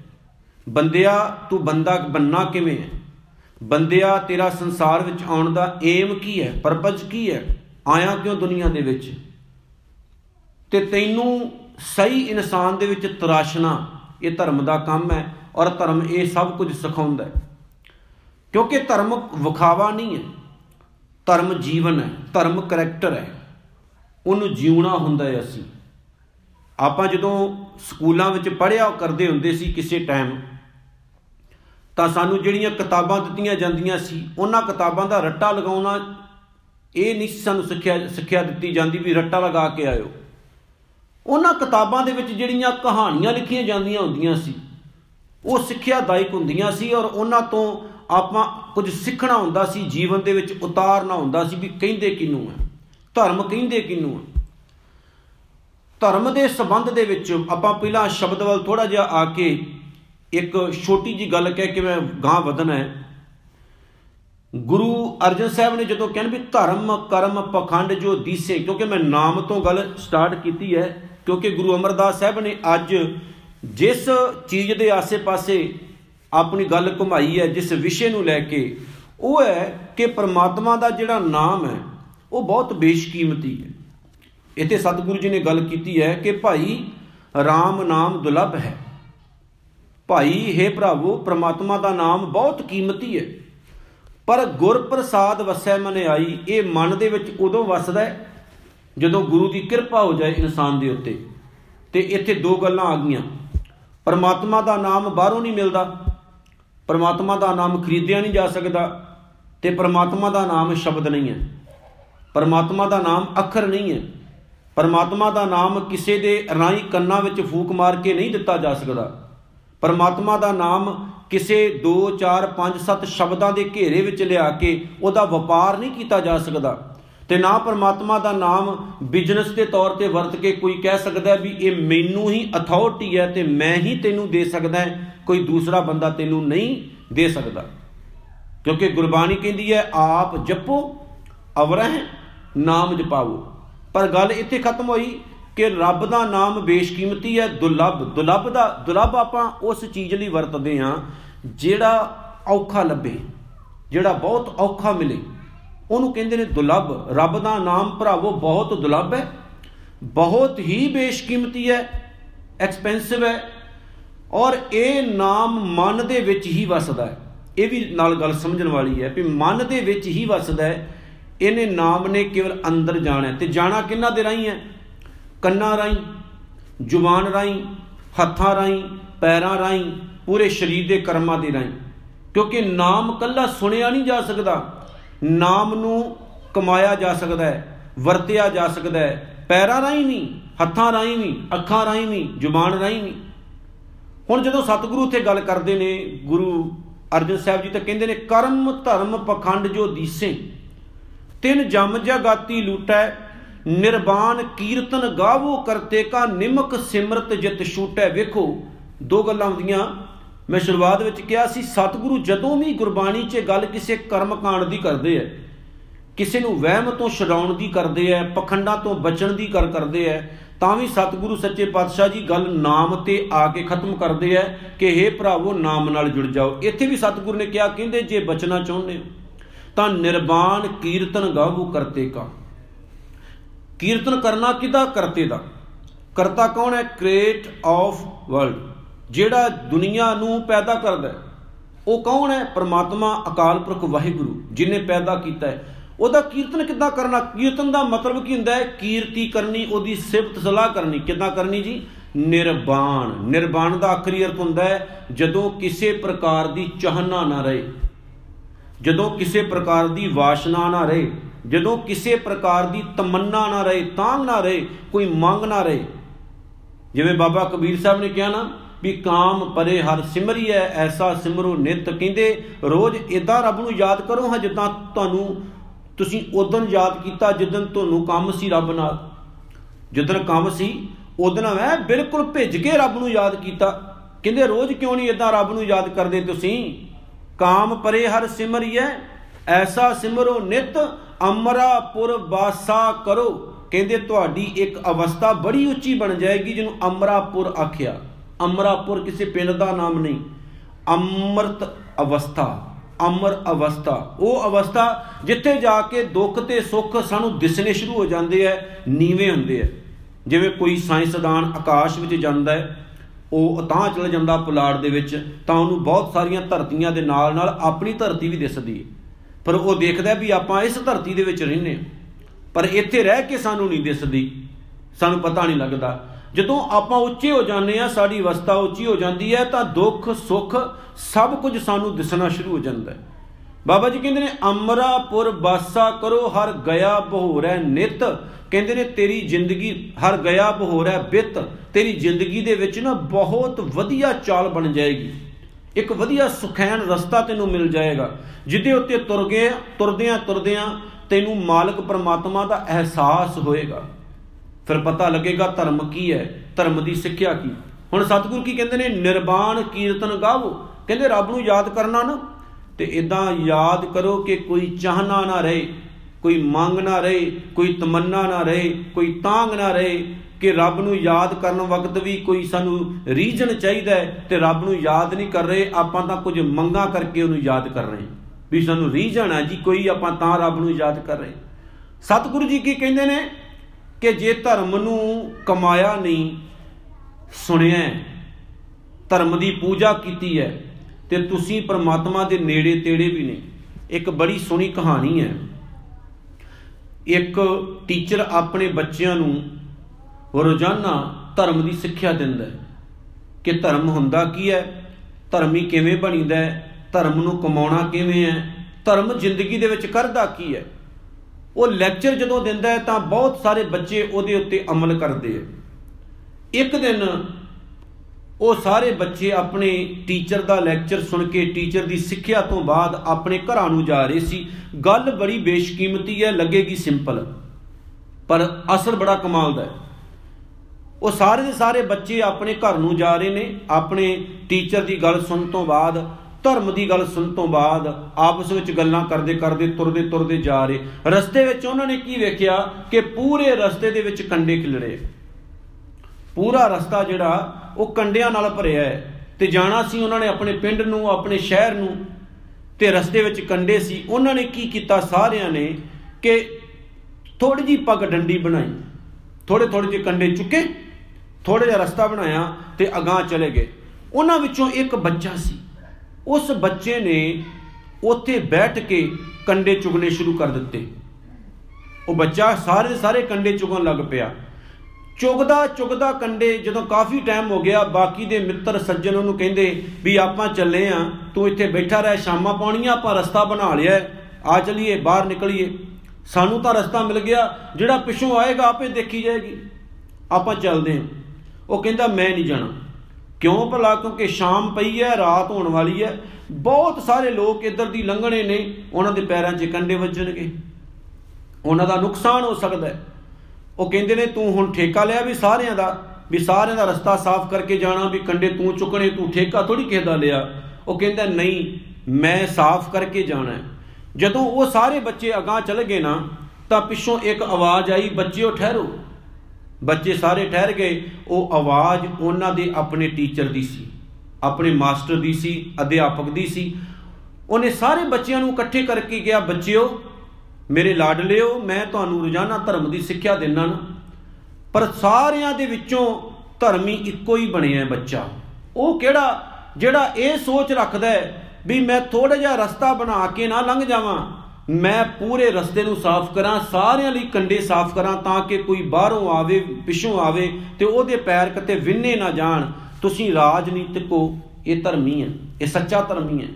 ਬੰਦਿਆ ਤੂੰ ਬੰਦਾ ਬੰਨਾ ਕਿਵੇਂ ਹੈ? ਬੰਦਿਆ ਤੇਰਾ ਸੰਸਾਰ ਵਿੱਚ ਆਉਣ ਦਾ ਏਮ ਕੀ ਹੈ? ਪਰਪਸ ਕੀ ਹੈ? ਆਇਆ ਕਿਉਂ ਦੁਨੀਆ ਦੇ ਵਿੱਚ? ਤੇ ਤੈਨੂੰ ਸਹੀ ਇਨਸਾਨ ਦੇ ਵਿੱਚ ਤਰਾਸ਼ਣਾ, ਇਹ ਧਰਮ ਦਾ ਕੰਮ ਹੈ ਔਰ ਧਰਮ ਇਹ ਸਭ ਕੁਝ ਸਿਖਾਉਂਦਾ ਹੈ। ਕਿਉਂਕਿ ਧਰਮ ਵਿਖਾਵਾ ਨਹੀਂ ਹੈ, ਧਰਮ ਜੀਵਨ ਹੈ, ਧਰਮ ਕਰੈਕਟਰ ਹੈ। ਉਹਨੂੰ ਜਿਉਣਾ ਹੁੰਦਾ ਹੈ ਅਸੀਂ। ਆਪਾਂ ਜਦੋਂ ਸਕੂਲਾਂ ਵਿੱਚ ਪੜ੍ਹਿਆ ਕਰਦੇ ਹੁੰਦੇ ਸੀ ਕਿਸੇ ਟਾਈਮ ਤਾਂ ਸਾਨੂੰ ਜਿਹੜੀਆਂ ਕਿਤਾਬਾਂ ਦਿੱਤੀਆਂ ਜਾਂਦੀਆਂ ਸੀ, ਉਹਨਾਂ ਕਿਤਾਬਾਂ ਦਾ ਰੱਟਾ ਲਗਾਉਣਾ ਇਹ ਨਹੀਂ ਸਾਨੂੰ ਸਿੱਖਿਆ ਸਿੱਖਿਆ ਦਿੱਤੀ ਜਾਂਦੀ ਵੀ ਰੱਟਾ ਲਗਾ ਕੇ ਆਇਓ। ਉਹਨਾਂ ਕਿਤਾਬਾਂ ਦੇ ਵਿੱਚ ਜਿਹੜੀਆਂ ਕਹਾਣੀਆਂ ਲਿਖੀਆਂ ਜਾਂਦੀਆਂ ਹੁੰਦੀਆਂ ਸੀ, ਉਹ ਸਿੱਖਿਆਦਾਇਕ ਹੁੰਦੀਆਂ ਸੀ ਔਰ ਉਹਨਾਂ ਤੋਂ ਆਪਾਂ ਕੁਝ ਸਿੱਖਣਾ ਹੁੰਦਾ ਸੀ, ਜੀਵਨ ਦੇ ਵਿੱਚ ਉਤਾਰਨਾ ਹੁੰਦਾ ਸੀ ਵੀ ਕਹਿੰਦੇ ਕਿਨੂੰ ਹੈ ਧਰਮ ਕਹਿੰਦੇ ਕਿਨੂੰ ਹੈ ਧਰਮ ਦੇ ਸਬੰਧ ਦੇ ਵਿੱਚ ਆਪਾਂ ਪਹਿਲਾਂ ਸ਼ਬਦ ਵੱਲ ਥੋੜਾ ਜਿਹਾ ਆ ਕੇ ਇੱਕ ਛੋਟੀ ਜੀ ਗੱਲ ਕਹਿ ਕੇ ਮੈਂ ਗਾਂ ਵਧਣਾ ਹੈ। ਗੁਰੂ ਅਰਜਨ ਸਾਹਿਬ ਨੇ ਜਦੋਂ ਕਹਿੰਦੇ ਵੀ ਧਰਮ, ਕਰਮ, ਪਖੰਡ ਜੋ ਦੀਸੇ, ਕਿਉਂਕਿ ਮੈਂ ਨਾਮ ਤੋਂ ਗੱਲ ਸਟਾਰਟ ਕੀਤੀ ਹੈ, ਕਿਉਂਕਿ ਗੁਰੂ ਅਮਰਦਾਸ ਸਾਹਿਬ ਨੇ ਅੱਜ ਜਿਸ ਚੀਜ਼ ਦੇ ਆਸੇ-ਪਾਸੇ ਆਪਣੀ ਗੱਲ ਘੁਮਾਈ ਹੈ, ਜਿਸ ਵਿਸ਼ੇ ਨੂੰ ਲੈ ਕੇ, ਉਹ ਹੈ ਕਿ ਪ੍ਰਮਾਤਮਾ ਦਾ ਜਿਹੜਾ ਨਾਮ ਹੈ, ਉਹ ਬਹੁਤ ਬੇਸ਼ਕੀਮਤੀ ਹੈ। ਇੱਥੇ ਸਤਿਗੁਰੂ ਜੀ ਨੇ ਗੱਲ ਕੀਤੀ ਹੈ ਕਿ ਭਾਈ RAM ਨਾਮ ਦੁਲਭ ਹੈ। ਭਾਈ, ਹੈ ਭਰਾਵੋ, ਪ੍ਰਮਾਤਮਾ ਦਾ ਨਾਮ ਬਹੁਤ ਕੀਮਤੀ ਹੈ। ਪਰ ਗੁਰ ਪ੍ਰਸਾਦ ਵਸੈ ਮਨ ਆਈ, ਇਹ ਮਨ ਦੇ ਵਿੱਚ ਉਦੋਂ ਵਸਦਾ ਹੈ, ਜਦੋਂ ਗੁਰੂ ਦੀ ਕਿਰਪਾ ਹੋ ਜਾਏ ਇਨਸਾਨ ਦੇ ਉੱਤੇ। ਤੇ ਇੱਥੇ ਦੋ ਗੱਲਾਂ ਆ ਗਈਆਂ। ਪਰਮਾਤਮਾ ਦਾ ਨਾਮ ਬਾਹਰੋਂ ਨਹੀਂ ਮਿਲਦਾ। ਪਰਮਾਤਮਾ ਦਾ ਨਾਮ ਖਰੀਦਿਆ ਨਹੀਂ ਜਾ ਸਕਦਾ ਤੇ ਪਰਮਾਤਮਾ ਦਾ ਨਾਮ ਸ਼ਬਦ ਨਹੀਂ ਹੈ। ਪਰਮਾਤਮਾ ਦਾ ਨਾਮ ਅੱਖਰ ਨਹੀਂ ਹੈ। ਪਰਮਾਤਮਾ ਦਾ ਨਾਮ ਕਿਸੇ ਦੇ ਰਾਈ ਕੰਨਾਂ ਵਿੱਚ ਫੂਕ ਮਾਰ ਕੇ ਨਹੀਂ ਦਿੱਤਾ ਜਾ ਸਕਦਾ। ਪਰਮਾਤਮਾ ਦਾ ਨਾਮ ਕਿਸੇ 2 4 5 7 ਸ਼ਬਦਾਂ ਦੇ ਘੇਰੇ ਵਿੱਚ ਲਿਆ ਕੇ ਉਹਦਾ ਵਪਾਰ ਨਹੀਂ ਕੀਤਾ ਜਾ ਸਕਦਾ। ਤੇ ਨਾ ਪਰਮਾਤਮਾ ਦਾ ਨਾਮ ਬਿਜ਼ਨਸ ਦੇ ਤੌਰ ਤੇ ਵਰਤ ਕੇ ਕੋਈ ਕਹਿ ਸਕਦਾ ਵੀ ਇਹ ਮੈਨੂੰ ਹੀ ਅਥਾਰਟੀ ਹੈ ਤੇ ਮੈਂ ਹੀ ਤੈਨੂੰ ਦੇ ਸਕਦਾ ਕੋਈ ਦੂਸਰਾ ਬੰਦਾ ਤੈਨੂੰ ਨਹੀਂ ਦੇ ਸਕਦਾ। ਕਿਉਂਕਿ ਗੁਰਬਾਣੀ ਕਹਿੰਦੀ ਹੈ, ਆਪ ਜਪੋ, ਅਵਰਹਿ, ਨਾਮ ਜਪਾਵੋ। ਪਰ ਗੱਲ ਇੱਥੇ ਖਤਮ ਹੋਈ ਕਿ ਰੱਬ ਦਾ ਨਾਮ ਬੇਸ਼ਕੀਮਤੀ ਹੈ ਦੁਲੱਭ ਦੁਲੱਭ ਦਾ ਦੁਲੱਭ ਆਪਾਂ ਉਸ ਚੀਜ਼ ਲਈ ਵਰਤਦੇ ਹਾਂ ਜਿਹੜਾ ਔਖਾ ਲੱਭੇ, ਜਿਹੜਾ ਬਹੁਤ ਔਖਾ ਮਿਲੇ। ਉਹਨੂੰ ਕਹਿੰਦੇ ਨੇ ਦੁਲੱਭ ਰੱਬ ਦਾ ਨਾਮ ਭਰਾਵੋ, ਬਹੁਤ ਦੁਲੱਭ ਹੈ। ਬਹੁਤ ਹੀ ਬੇਸ਼ਕੀਮਤੀ ਹੈ, ਐਕਸਪੈਂਸਿਵ ਹੈ ਔਰ ਇਹ ਨਾਮ ਮਨ ਦੇ ਵਿੱਚ ਹੀ ਵਸਦਾ ਹੈ। ਇਹ ਵੀ ਨਾਲ ਗੱਲ ਸਮਝਣ ਵਾਲੀ ਹੈ ਵੀ ਮਨ ਦੇ ਵਿੱਚ ਹੀ ਵਸਦਾ ਹੈ। ਇਹਨੇ ਨਾਮ ਨੇ ਕੇਵਲ ਅੰਦਰ ਜਾਣਾ ਤੇ ਜਾਣਾ ਕਿੰਨਾ ਦੇ ਰਾਈ ਹੈ? ਕੰਨਾਂ ਰਾਈ ਜ਼ੁਬਾਨ ਰਾਈ ਹੱਥਾਂ ਰਾਈ ਪੈਰਾਂ ਰਾਈ ਪੂਰੇ ਸਰੀਰ ਦੇ ਕਰਮਾਂ ਦੇ ਰਾਈ ਕਿਉਂਕਿ ਨਾਮ ਕੱਲਾ ਸੁਣਿਆ ਨਹੀਂ ਜਾ ਸਕਦਾ। ਨਾਮ ਨੂੰ ਕਮਾਇਆ ਜਾ ਸਕਦਾ ਹੈ, ਵਰਤਿਆ ਜਾ ਸਕਦਾ ਹੈ। ਪੈਰਾਂ ਰਾਈ ਨਹੀਂ, ਹੱਥਾਂ ਰਾਈ ਨਹੀਂ, ਅੱਖਾਂ ਰਾਈ ਨਹੀਂ, ਜ਼ੁਬਾਨ ਰਾਈ ਨਹੀਂ। ਹੁਣ ਜਦੋਂ ਸਤਿਗੁਰੂ ਉੱਥੇ ਗੱਲ ਕਰਦੇ ਨੇ, ਗੁਰੂ ਅਰਜਨ ਸਾਹਿਬ ਜੀ ਤਾਂ ਕਹਿੰਦੇ ਨੇ, ਕਰਮ ਧਰਮ ਪਖੰਡ ਜੋ ਦੀਸੇ, ਤਿੰਨ ਜਮ ਜਗਾਤੀ ਲੂਟੈ ਨਿਰਵਾਨ ਕੀਰਤਨ ਗਾਵੋ ਕਰਤੇ ਕਾ ਨਿਮਕ ਸਿਮਰਤ ਜਿਤ ਛੂਟੈ। ਵੇਖੋ, ਦੋ ਗੱਲਾਂ ਹੁੰਦੀਆਂ। ਮੈਂ ਸ਼ੁਰੂਆਤ ਵਿੱਚ ਕਿਹਾ ਸੀ, ਸਤਿਗੁਰੂ ਜਦੋਂ ਵੀ ਗੁਰਬਾਣੀ 'ਚ ਗੱਲ ਕਿਸੇ ਕਰਮ ਕਾਂਡ ਦੀ ਕਰਦੇ ਐ, ਕਿਸੇ ਨੂੰ ਵਹਿਮ ਤੋਂ ਛਡਾਉਣ ਦੀ ਕਰਦੇ ਐ, ਪਖੰਡਾਂ ਤੋਂ ਬਚਣ ਦੀ ਕਰ ਕਰਦੇ ਐ ਤਾਂ ਵੀ ਸਤਿਗੁਰੂ ਸੱਚੇ ਪਾਤਸ਼ਾਹ ਜੀ ਗੱਲ ਨਾਮ ਤੇ ਆ ਕੇ ਖਤਮ ਕਰਦੇ ਐ ਕਿ हे ਭਰਾਵੋ, ਨਾਮ ਨਾਲ ਜੁੜ ਜਾਓ। ਇੱਥੇ ਵੀ ਸਤਿਗੁਰੂ ਨੇ ਕਿਹਾ, ਕਹਿੰਦੇ, ਜੇ ਬਚਣਾ ਚਾਹੁੰਦੇ ਹੋ, ਤਾਂ ਨਿਰਵਾਣ ਕੀਰਤਨ ਗਾਵੂ ਕਰਤੇ ਕਾ। ਕੀਰਤਨ ਕਰਨਾ ਕਿਦਾ ਕਰਤੇ ਦਾ। ਕਰਤਾ ਕੌਣ ਹੈ? ਕ੍ਰੀਏਟ ਆਫ ਵਰਲਡ ਜਿਹੜਾ ਦੁਨੀਆ ਨੂੰ ਪੈਦਾ ਕਰਦਾ ਹੈ। ਉਹ ਕੌਣ ਹੈ? ਪ੍ਰਮਾਤਮਾ, ਅਕਾਲ ਪੁਰਖ, ਵਾਹਿਗੁਰੂ, ਜਿਨੇ ਪੈਦਾ ਕੀਤਾ ਹੈ। ਉਹਦਾ ਕੀਰਤਨ ਕਿੱਦਾਂ ਕਰਨਾ? ਕੀਰਤਨ ਦਾ ਮਤਲਬ ਕੀ ਹੁੰਦਾ ਹੈ? ਕੀਰਤੀ ਕਰਨੀ, ਉਹਦੀ ਸਿਫਤ ਸਲਾਹ ਕਰਨੀ। ਕਿੱਦਾਂ ਕਰਨੀ ਜੀ? ਨਿਰਵਾਣ ਨਿਰਵਾਣ ਦਾ ਆਖਰੀ ਅਰਥ ਹੁੰਦਾ ਹੈ, ਜਦੋਂ ਕਿਸੇ ਪ੍ਰਕਾਰ ਦੀ ਚਾਹਨਾ ਨਾ ਰਹੇ। ਜਦੋਂ ਕਿਸੇ ਪ੍ਰਕਾਰ ਦੀ ਵਾਸ਼ਨਾ ਨਾ ਰਹੇ। ਜਦੋਂ ਕਿਸੇ ਪ੍ਰਕਾਰ ਦੀ ਤਮੰਨਾ ਨਾ ਰਹੇ, ਤਾਂਗ ਨਾ ਰਹੇ, ਕੋਈ ਮੰਗ ਨਾ ਰਹੇ। ਜਿਵੇਂ ਬਾਬਾ ਕਬੀਰ ਸਾਹਿਬ ਨੇ ਕਿਹਾ ਨਾ ਵੀ ਕਾਮ ਪਰੇ ਹਰ ਸਿਮਰੀਐ, ਐਸਾ ਸਿਮਰੋ ਨਿਤ ਕਹਿੰਦੇ, ਰੋਜ਼ ਇਦਾਂ ਰੱਬ ਨੂੰ ਯਾਦ ਕਰੋ ਹਾਂ, ਜਿੱਦਾਂ ਤੁਹਾਨੂੰ ਤੁਸੀਂ ਉਦੋਂ ਯਾਦ ਕੀਤਾ ਜਿੱਦਨ ਤੁਹਾਨੂੰ ਕੰਮ ਸੀ ਰੱਬ ਨਾਲ। ਜਿੱਦਨ ਕੰਮ ਸੀ, ਉਦੋਂ ਮੈਂ ਬਿਲਕੁਲ ਭਿੱਜ ਕੇ ਰੱਬ ਨੂੰ ਯਾਦ ਕੀਤਾ। ਕਹਿੰਦੇ, ਰੋਜ਼ ਕਿਉਂ ਨਹੀਂ ਇਦਾਂ ਰੱਬ ਨੂੰ ਯਾਦ ਕਰਦੇ ਤੁਸੀਂ? ਕਾਮ ਪਰੇ ਹਰ ਸਿਮਰੀਐ, ਐਸਾ ਸਿਮਰੋ ਨਿਤ, ਅਮਰਾ ਪੁਰ ਬਾਸਾ ਕਰੋ। ਕਹਿੰਦੇ, ਤੁਹਾਡੀ ਇੱਕ ਅਵਸਥਾ ਬੜੀ ਉੱਚੀ ਬਣ ਜਾਏਗੀ ਜਿਹਨੂੰ ਅਮਰਾਪੁਰ ਆਖਿਆ। ਅਮਰਾਪੁਰ ਕਿਸੇ ਪਿੰਡ ਦਾ ਨਾਮ ਨਹੀਂ। ਅੰਮ੍ਰਿਤ ਅਵਸਥਾ। ਅਮਰ ਅਵਸਥਾ। ਉਹ ਅਵਸਥਾ ਜਿੱਥੇ ਜਾ ਕੇ ਦੁੱਖ ਤੇ ਸੁੱਖ ਸਾਨੂੰ ਦਿਸਣੇ ਸ਼ੁਰੂ ਹੋ ਜਾਂਦੇ ਐ, ਨੀਵੇਂ ਹੁੰਦੇ ਐ। ਜਿਵੇਂ ਕੋਈ ਸਾਇੰਸਦਾਨ ਆਕਾਸ਼ ਵਿੱਚ ਜਾਂਦਾ ਹੈ ਉਹ ਤਾਂ ਚਲ ਜਾਂਦਾ ਪੁਲਾੜ ਦੇ ਵਿੱਚ, ਤਾਂ ਉਹਨੂੰ ਬਹੁਤ ਸਾਰੀਆਂ ਧਰਤੀਆਂ ਦੇ ਨਾਲ ਨਾਲ ਆਪਣੀ ਧਰਤੀ ਵੀ ਦਿਸਦੀ ਹੈ ਪਰ ਉਹ ਦੇਖਦਾ ਵੀ ਆਪਾਂ ਇਸ ਧਰਤੀ ਦੇ ਵਿੱਚ ਰਹਿੰਦੇ ਹਾਂ। ਪਰ ਇੱਥੇ ਰਹਿ ਕੇ ਸਾਨੂੰ ਨਹੀਂ ਦਿਸਦੀ। ਸਾਨੂੰ ਪਤਾ ਨਹੀਂ ਲੱਗਦਾ ਜਦੋਂ ਆਪਾਂ ਉੱਚੇ ਹੋ ਜਾਂਦੇ ਆ ਸਾਡੀ ਅਵਸਥਾ ਉੱਚੀ ਹੋ ਜਾਂਦੀ ਹੈ, ਤਾਂ ਦੁੱਖ, ਸੁੱਖ ਸਭ ਕੁਝ ਸਾਨੂੰ ਦਿਸਣਾ ਸ਼ੁਰੂ ਹੋ ਜਾਂਦਾ ਹੈ। ਬਾਬਾ ਜੀ ਕਹਿੰਦੇ ਨੇ, ਅਮਰਾਪੁਰ ਬਾਸਾ ਕਰੋ, ਹਰ ਗਿਆ ਬਹੋਰੈ ਨਿਤ। ਕਹਿੰਦੇ ਨੇ, ਤੇਰੀ ਜ਼ਿੰਦਗੀ, ਹਰ ਗਿਆ ਬਹੋਰੈ ਬਿਤ। ਤੇਰੀ ਜ਼ਿੰਦਗੀ ਦੇ ਵਿੱਚ ਨਾ ਬਹੁਤ ਵਧੀਆ ਚਾਲ ਬਣ ਜਾਏਗੀ। ਇੱਕ ਵਧੀਆ ਸੁਖੈਨ ਰਸਤਾ ਤੈਨੂੰ ਮਿਲ ਜਾਏਗਾ, ਜਿੱਦੇ ਉੱਤੇ ਤੁਰ ਗਏ ਤੁਰਦਿਆਂ ਤੁਰਦਿਆਂ ਤੈਨੂੰ ਮਾਲਕ ਪਰਮਾਤਮਾ ਦਾ ਅਹਿਸਾਸ ਹੋਏਗਾ। ਫਿਰ ਪਤਾ ਲੱਗੇਗਾ ਧਰਮ ਕੀ ਹੈ, ਧਰਮ ਦੀ ਸਿੱਖਿਆ ਕੀ। ਹੁਣ ਸਤਿਗੁਰ ਕੀ ਕਹਿੰਦੇ ਨੇ? ਨਿਰਵਾਣ ਕੀਰਤਨ ਗਾਵੋ। ਕਹਿੰਦੇ ਰੱਬ ਨੂੰ ਯਾਦ ਕਰਨਾ ਨਾ। ਤੇ ਇਦਾਂ ਯਾਦ ਕਰੋ ਕਿ ਕੋਈ ਚਾਹਨਾ ਨਾ ਰਹੇ, ਕੋਈ ਮੰਗ ਨਾ ਰਹੇ, ਕੋਈ ਤਮੰਨਾ ਨਾ ਰਹੇ, ਕੋਈ ਤਾਂਗ ਨਾ ਰਹੇ ਕਿ ਰੱਬ ਨੂੰ ਯਾਦ ਕਰਨ ਵਕਤ ਵੀ ਕੋਈ ਸਾਨੂੰ ਰੀਜਨ ਚਾਹੀਦਾ ਹੈ ਤੇ ਰੱਬ ਨੂੰ ਯਾਦ ਨਹੀਂ ਕਰ ਰਹੇ, ਆਪਾਂ ਤਾਂ ਕੁਝ ਮੰਗਾ ਕਰਕੇ ਉਹਨੂੰ ਯਾਦ ਕਰ ਰਹੇ ਵੀ ਸਾਨੂੰ ਰੀਜਨ ਹੈ ਜੀ, ਕੋਈ ਆਪਾਂ ਤਾਂ ਰੱਬ ਨੂੰ ਯਾਦ ਕਰ ਰਹੇ ਸਤਿਗੁਰੂ ਜੀ ਕੀ ਕਹਿੰਦੇ ਨੇ? ਕਿ ਜੇ ਧਰਮ ਨੂੰ ਕਮਾਇਆ ਨਹੀਂ, ਸੁਣਿਆ ਧਰਮ ਦੀ ਪੂਜਾ ਕੀਤੀ ਹੈ, ਤੇ ਤੁਸੀਂ ਪਰਮਾਤਮਾ ਦੇ ਨੇੜੇ ਤੇੜੇ ਵੀ ਨਹੀਂ ਇੱਕ ਬੜੀ ਸੋਹਣੀ ਕਹਾਣੀ ਹੈ। ਇੱਕ ਟੀਚਰ ਆਪਣੇ ਬੱਚਿਆਂ ਨੂੰ ਰੋਜ਼ਾਨਾ ਧਰਮ ਦੀ ਸਿੱਖਿਆ ਦਿੰਦਾ ਹੈ ਕਿ ਧਰਮ ਹੁੰਦਾ ਕੀ ਹੈ, ਧਰਮੀ ਕਿਵੇਂ ਬਣੀਦਾ ਹੈ, ਧਰਮ ਨੂੰ ਕਮਾਉਣਾ ਕਿਵੇਂ ਹੈ, ਧਰਮ ਜ਼ਿੰਦਗੀ ਦੇ ਵਿੱਚ ਕਰਦਾ ਕੀ ਹੈ। ਉਹ ਲੈਕਚਰ ਜਦੋਂ ਦਿੰਦਾ ਹੈ ਤਾਂ ਬਹੁਤ ਸਾਰੇ ਬੱਚੇ ਉਹਦੇ ਉੱਤੇ ਅਮਲ ਕਰਦੇ ਆ। ਇੱਕ ਦਿਨ ਉਹ ਸਾਰੇ ਬੱਚੇ ਆਪਣੇ ਟੀਚਰ ਦਾ ਲੈਕਚਰ ਸੁਣ ਕੇ ਟੀਚਰ ਦੀ ਸਿੱਖਿਆ ਤੋਂ ਬਾਅਦ ਆਪਣੇ ਘਰਾਂ ਨੂੰ ਜਾ ਰਹੇ ਸੀ। ਗੱਲ ਬੜੀ ਬੇਸ਼ਕੀਮਤੀ ਹੈ, ਲੱਗੇਗੀ ਸਿੰਪਲ ਪਰ ਅਸਰ ਬੜਾ ਕਮਾਲ ਦਾ ਹੈ। ਉਹ ਸਾਰੇ ਦੇ ਸਾਰੇ ਬੱਚੇ ਆਪਣੇ ਘਰ ਨੂੰ ਜਾ ਰਹੇ ਨੇ, ਆਪਣੇ ਟੀਚਰ ਦੀ ਗੱਲ ਸੁਣਨ ਤੋਂ ਬਾਅਦ ਧਰਮ ਦੀ ਗੱਲ ਸੁਣਨ ਤੋਂ ਬਾਅਦ ਆਪਸ ਵਿੱਚ ਗੱਲਾਂ ਕਰਦੇ ਕਰਦੇ ਤੁਰਦੇ ਤੁਰਦੇ ਜਾ ਰਹੇ। ਰਸਤੇ ਵਿੱਚ ਉਹਨਾਂ ਨੇ ਕੀ ਵੇਖਿਆ ਕਿ ਪੂਰੇ ਰਸਤੇ ਦੇ ਵਿੱਚ ਕੰਡੇ ਖਿਲੜੇ। ਪੂਰਾ ਰਸਤਾ ਜਿਹੜਾ ਉਹ ਕੰਡਿਆਂ ਨਾਲ ਭਰਿਆ ਹੈ ਤੇ ਜਾਣਾ ਸੀ ਉਹਨਾਂ ਨੇ ਆਪਣੇ ਪਿੰਡ ਨੂੰ, ਆਪਣੇ ਸ਼ਹਿਰ ਨੂੰ ਤੇ ਰਸਤੇ ਵਿੱਚ ਕੰਡੇ ਸੀ। ਉਹਨਾਂ ਨੇ ਕੀ ਕੀਤਾ? ਸਾਰਿਆਂ ਨੇ ਕਿ ਥੋੜੀ ਜੀ ਪੱਗ ਡੰਡੀ ਬਣਾਈ। ਥੋੜੇ ਥੋੜੇ ਜਿਹੇ ਕੰਡੇ ਚੁੱਕੇ ਥੋੜਾ ਜਿਹਾ ਰਸਤਾ ਬਣਾਇਆ ਤੇ ਅਗਾਹ ਚਲੇ ਗਏ। ਉਹਨਾਂ ਵਿੱਚੋਂ ਇੱਕ ਬੱਚਾ ਸੀ। ਉਸ ਬੱਚੇ ਨੇ ਉੱਥੇ ਬੈਠ ਕੇ ਕੰਡੇ ਚੁਗਣੇ ਸ਼ੁਰੂ ਕਰ ਦਿੱਤੇ। ਉਹ ਬੱਚਾ ਸਾਰੇ ਦੇ ਸਾਰੇ ਕੰਡੇ ਚੁਗਣ ਲੱਗ ਪਿਆ। ਚੁਗਦਾ ਚੁਗਦਾ ਕੰਡੇ ਜਦੋਂ ਕਾਫੀ ਟਾਈਮ ਹੋ ਗਿਆ, ਬਾਕੀ ਦੇ ਮਿੱਤਰ ਸੱਜਣ ਉਹਨੂੰ ਕਹਿੰਦੇ ਵੀ ਆਪਾਂ ਚੱਲੇ ਆ, ਤੂੰ ਇੱਥੇ ਬੈਠਾ ਰਹਿ, ਸ਼ਾਮਾਂ ਪਾਉਣੀਆਂ, ਆਪਾਂ ਰਸਤਾ ਬਣਾ ਲਿਆ, ਆ ਚਲੀਏ, ਬਾਹਰ ਨਿਕਲੀਏ। ਸਾਨੂੰ ਤਾਂ ਰਸਤਾ ਮਿਲ ਗਿਆ, ਜਿਹੜਾ ਪਿੱਛੋਂ ਆਏਗਾ, ਆਪੇ ਦੇਖੀ ਜਾਏਗੀ। ਆਪਾਂ ਚੱਲਦੇ ਹਾਂ ਉਹ ਕਹਿੰਦਾ, ਮੈਂ ਨਹੀਂ ਜਾਣਾ। ਕਿਉਂ ਭਲਾ? ਕਿਉਂਕਿ ਸ਼ਾਮ ਪਈ ਹੈ, ਰਾਤ ਹੋਣ ਵਾਲੀ ਹੈ। ਬਹੁਤ ਸਾਰੇ ਲੋਕ ਇੱਧਰ ਦੀ ਲੰਘਣੇ ਨੇ, ਉਹਨਾਂ ਦੇ ਪੈਰਾਂ 'ਚ ਕੰਡੇ ਵੱਜਣਗੇ। ਉਹਨਾਂ ਦਾ ਨੁਕਸਾਨ ਹੋ ਸਕਦਾ ਹੈ। ਉਹ ਕਹਿੰਦੇ ਨੇ, ਤੂੰ ਹੁਣ ਠੇਕਾ ਲਿਆ ਵੀ ਸਾਰਿਆਂ ਦਾ, ਵੀ ਸਾਰਿਆਂ ਦਾ ਰਸਤਾ ਸਾਫ਼ ਕਰਕੇ ਜਾਣਾ, ਵੀ ਕੰਡੇ ਤੂੰ ਚੁੱਕਣੇ, ਤੂੰ ਠੇਕਾ ਥੋੜੀ ਕਿਸੇ ਦਾ ਲਿਆ। ਉਹ ਕਹਿੰਦਾ, ਨਹੀਂ, ਮੈਂ ਸਾਫ਼ ਕਰਕੇ ਜਾਣਾ ਜਦੋਂ ਉਹ ਸਾਰੇ ਬੱਚੇ ਅਗਾਹ ਚਲ ਗਏ ਨਾ, ਤਾਂ ਪਿੱਛੋਂ ਇੱਕ ਆਵਾਜ਼ ਆਈ, ਬੱਚਿਓ, ਠਹਿਰੋ। ਬੱਚੇ ਸਾਰੇ ਠਹਿਰ ਗਏ, ਉਹ ਆਵਾਜ਼ ਉਹਨਾਂ ਦੇ ਆਪਣੇ ਟੀਚਰ ਦੀ ਸੀ, ਆਪਣੇ ਮਾਸਟਰ ਦੀ ਸੀ, ਅਧਿਆਪਕ ਦੀ ਸੀ। ਉਹਨੇ ਸਾਰੇ ਬੱਚਿਆਂ ਨੂੰ ਇਕੱਠੇ ਕਰਕੇ ਗਿਆ ਬੱਚਿਓ, ਮੇਰੇ ਲਾਡਲਿਓ, ਮੈਂ ਤੁਹਾਨੂੰ ਰੋਜ਼ਾਨਾ ਧਰਮ ਦੀ ਸਿੱਖਿਆ ਦਿੰਨਾ ਨਾ, ਪਰ ਸਾਰਿਆਂ ਦੇ ਵਿੱਚੋਂ ਧਰਮੀ ਇੱਕੋ ਹੀ ਬਣਿਆ ਬੱਚਾ। ਉਹ ਕਿਹੜਾ, ਜਿਹੜਾ ਇਹ ਸੋਚ ਰੱਖਦਾ ਹੈ ਵੀ ਮੈਂ ਥੋੜਾ ਜਿਹਾ ਰਸਤਾ ਬਣਾ ਕੇ ਨਾ ਲੰਘ ਜਾਵਾਂ ਮੈਂ ਪੂਰੇ ਰਸਤੇ ਨੂੰ ਸਾਫ਼ ਕਰਾਂ, ਸਾਰਿਆਂ ਲਈ ਕੰਡੇ ਸਾਫ਼ ਕਰਾਂ ਤਾਂ ਕਿ ਕੋਈ ਬਾਹਰੋਂ ਆਵੇ, ਪਿੱਛੋਂ ਆਵੇ ਤੇ ਉਹਦੇ ਪੈਰ ਕਿਤੇ ਵਿੰਨੇ ਨਾ ਜਾਣ। ਤੁਸੀਂ ਰਾਜਨੀਤਿਕੋ ਇਹ ਧਰਮੀ ਹੈ, ਇਹ ਸੱਚਾ ਧਰਮੀ ਹੈ।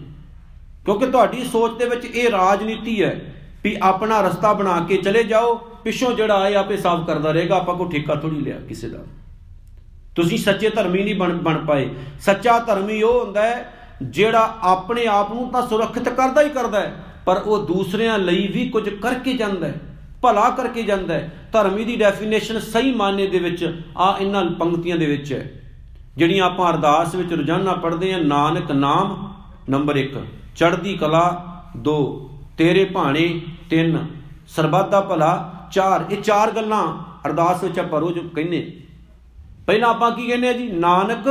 ਕਿਉਂਕਿ ਤੁਹਾਡੀ ਸੋਚ ਦੇ ਵਿੱਚ ਇਹ ਰਾਜਨੀਤੀ ਹੈ ਵੀ ਆਪਣਾ ਰਸਤਾ ਬਣਾ ਕੇ ਚਲੇ ਜਾਓ, ਪਿੱਛੋਂ ਜਿਹੜਾ ਆਏ ਆਪੇ ਸਾਫ਼ ਕਰਦਾ ਰਹੇਗਾ, ਆਪਾਂ ਕੋ ਠੇਕਾ ਥੋੜੀ ਲਿਆ ਕਿਸੇ ਦਾ। ਤੁਸੀਂ ਸੱਚੇ ਧਰਮੀ ਨਹੀਂ ਬਣ ਬਣ ਪਾਏ। ਸੱਚਾ ਧਰਮੀ ਉਹ ਹੁੰਦਾ ਹੈ ਜਿਹੜਾ ਆਪਣੇ ਆਪ ਨੂੰ ਤਾਂ ਸੁਰੱਖਿਅਤ ਕਰਦਾ ਹੀ ਕਰਦਾ ਹੈ। ਪਰ ਉਹ ਦੂਸਰਿਆਂ ਲਈ ਵੀ ਕੁਝ ਕਰਕੇ ਜਾਂਦਾ ਹੈ, ਭਲਾ ਕਰਕੇ ਜਾਂਦਾ ਹੈ। ਧਰਮੀ ਦੀ ਡੈਫੀਨੇਸ਼ਨ ਸਹੀ ਮਾਨੇ ਦੇ ਵਿੱਚ ਆ ਇਹਨਾਂ ਪੰਕਤੀਆਂ ਦੇ ਵਿੱਚ ਹੈ। ਜਿਹੜੀਆਂ ਆਪਾਂ ਅਰਦਾਸ ਵਿੱਚ ਰੋਜ਼ਾਨਾ ਪੜ੍ਹਦੇ ਹਾਂ, ਨਾਨਕ ਨਾਮ, ਨੰਬਰ 1 ਚੜ੍ਹਦੀ ਕਲਾ 2 ਤੇਰੇ ਭਾਣੇ 3 ਸਰਬੱਤ ਦਾ ਭਲਾ 4 ਇਹ ਚਾਰ ਗੱਲਾਂ ਅਰਦਾਸ ਵਿੱਚ ਆਪਾਂ ਰੋਜ਼ ਕਹਿੰਨੇ ਪਹਿਲਾਂ ਆਪਾਂ ਕੀ ਕਹਿੰਦੇ ਆ ਜੀ? ਨਾਨਕ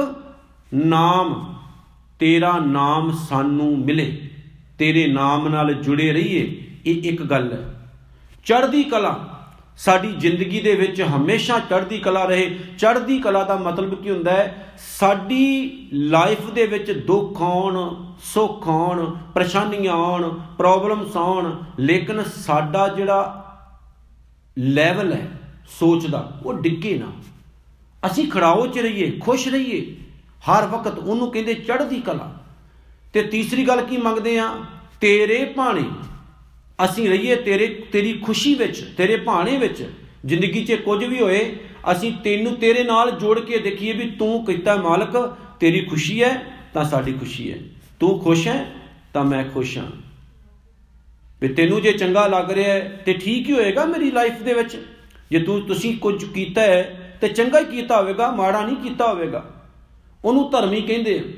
ਨਾਮ, ਤੇਰਾ ਨਾਮ ਸਾਨੂੰ ਮਿਲੇ। ਤੇਰੇ ਨਾਮ ਨਾਲ ਜੁੜੇ ਰਹੀਏ, ਇਹ ਇੱਕ ਗੱਲ ਹੈ। ਚੜ੍ਹਦੀ ਕਲਾ, ਸਾਡੀ ਜ਼ਿੰਦਗੀ ਦੇ ਵਿੱਚ ਹਮੇਸ਼ਾ ਚੜ੍ਹਦੀ ਕਲਾ ਰਹੇ। ਚੜ੍ਹਦੀ ਕਲਾ ਦਾ ਮਤਲਬ ਕੀ ਹੁੰਦਾ ਹੈ? ਸਾਡੀ ਲਾਈਫ ਦੇ ਵਿੱਚ ਦੁੱਖ ਆਉਣ, ਸੁੱਖ ਆਉਣ, ਪਰੇਸ਼ਾਨੀਆਂ ਆਉਣ ਪ੍ਰੋਬਲਮਸ ਆਉਣ, ਲੇਕਿਨ ਸਾਡਾ ਜਿਹੜਾ ਲੈਵਲ ਹੈ ਸੋਚ ਦਾ, ਉਹ ਡਿੱਗੇ ਨਾ। ਅਸੀਂ ਖੜਾਓ ਚ ਰਹੀਏ, ਖੁਸ਼ ਰਹੀਏ। ਹਰ ਵਕਤ ਉਹਨੂੰ ਕਹਿੰਦੇ ਚੜ੍ਹਦੀ ਕਲਾ। ਤੇ ਤੀਸਰੀ ਗੱਲ ਕੀ ਮੰਗਦੇ ਆ? ਤੇਰੇ ਭਾਣੇ। ਅਸੀਂ ਰਹੀਏ ਤੇਰੇ, ਤੇਰੀ ਖੁਸ਼ੀ ਵਿੱਚ, ਤੇਰੇ ਭਾਣੇ ਵਿੱਚ। ਜ਼ਿੰਦਗੀ 'ਚ ਕੁਝ ਵੀ ਹੋਏ, ਅਸੀਂ ਤੈਨੂੰ ਤੇਰੇ ਨਾਲ ਜੋੜ ਕੇ ਦੇਖੀਏ ਵੀ ਤੂੰ ਕੀਤਾ ਮਾਲਕ, ਤੇਰੀ ਖੁਸ਼ੀ ਹੈ ਤਾਂ ਸਾਡੀ ਖੁਸ਼ੀ ਹੈ। ਤੂੰ ਖੁਸ਼ ਹੈ ਤਾਂ ਮੈਂ ਖੁਸ਼ ਹਾਂ। ਵੀ ਤੈਨੂੰ ਜੇ ਚੰਗਾ ਲੱਗ ਰਿਹਾ ਹੈ, ਤੇ ਠੀਕ ਹੀ ਹੋਏਗਾ ਮੇਰੀ ਲਾਈਫ ਦੇ ਵਿੱਚ। ਜੇ ਤੂੰ, ਤੁਸੀਂ ਕੁਝ ਕੀਤਾ ਹੈ, ਤੇ ਚੰਗਾ ਹੀ ਕੀਤਾ ਹੋਵੇਗਾ, ਮਾੜਾ ਨਹੀਂ ਕੀਤਾ ਹੋਵੇਗਾ। ਉਹਨੂੰ ਧਰਮੀ ਕਹਿੰਦੇ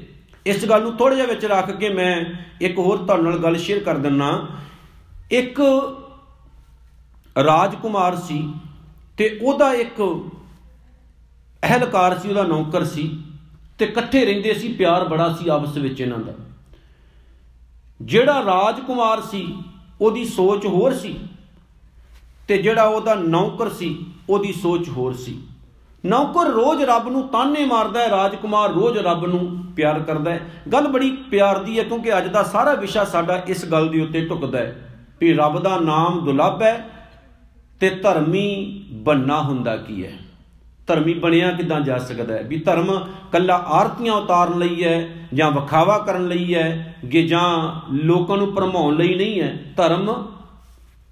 ਇਸ ਗੱਲ ਨੂੰ ਥੋੜਾ ਜਿਹਾ ਵਿੱਚ ਰੱਖ ਕੇ ਮੈਂ ਇੱਕ ਹੋਰ ਤੁਹਾਡੇ ਨਾਲ ਗੱਲ ਸ਼ੇਅਰ ਕਰ ਦਿੰਨਾ। ਇੱਕ ਰਾਜਕੁਮਾਰ ਸੀ ਤੇ ਉਹਦਾ ਇੱਕ ਅਹਲਕਾਰ ਸੀ, ਉਹਦਾ ਨੌਕਰ ਸੀ ਤੇ ਇਕੱਠੇ ਰਹਿੰਦੇ ਸੀ, ਪਿਆਰ ਬੜਾ ਸੀ ਆਪਸ ਵਿੱਚ ਇਹਨਾਂ ਦਾ। ਜਿਹੜਾ ਰਾਜਕੁਮਾਰ ਸੀ, ਉਹਦੀ ਸੋਚ ਹੋਰ ਸੀ ਤੇ ਜਿਹੜਾ ਉਹਦਾ ਨੌਕਰ ਸੀ, ਉਹਦੀ ਸੋਚ ਹੋਰ ਸੀ। ਨੌਕਰ ਰੋਜ਼ ਰੱਬ ਨੂੰ ਤਾਨੇ ਮਾਰਦਾ ਹੈ, ਰਾਜਕੁਮਾਰ ਰੋਜ਼ ਰੱਬ ਨੂੰ ਪਿਆਰ ਕਰਦਾ ਹੈ। ਗੱਲ ਬੜੀ ਪਿਆਰ ਦੀ ਹੈ, ਕਿਉਂਕਿ ਅੱਜ ਦਾ ਸਾਰਾ ਵਿਸ਼ਾ ਸਾਡਾ ਇਸ ਗੱਲ ਦੇ ਉੱਤੇ ਢੁਕਦਾ ਹੈ ਵੀ ਰੱਬ ਦਾ ਨਾਮ ਦੁਲੱਭ ਹੈ ਤੇ ਧਰਮੀ ਬੰਨਾ ਹੁੰਦਾ ਕੀ ਹੈ? ਧਰਮੀ ਬਣਿਆ ਕਿਦਾਂ ਜਾ ਸਕਦਾ ਹੈ? ਵੀ ਧਰਮ ਕੱਲਾ ਆਰਤੀਆਂ ਉਤਾਰਨ ਲਈ ਹੈ ਜਾਂ ਵਿਖਾਵਾ ਕਰਨ ਲਈ ਹੈ ਕਿ ਜਾਂ ਲੋਕਾਂ ਨੂੰ ਭਰਮਾਉਣ ਲਈ ਨਹੀਂ ਹੈ? ਧਰਮ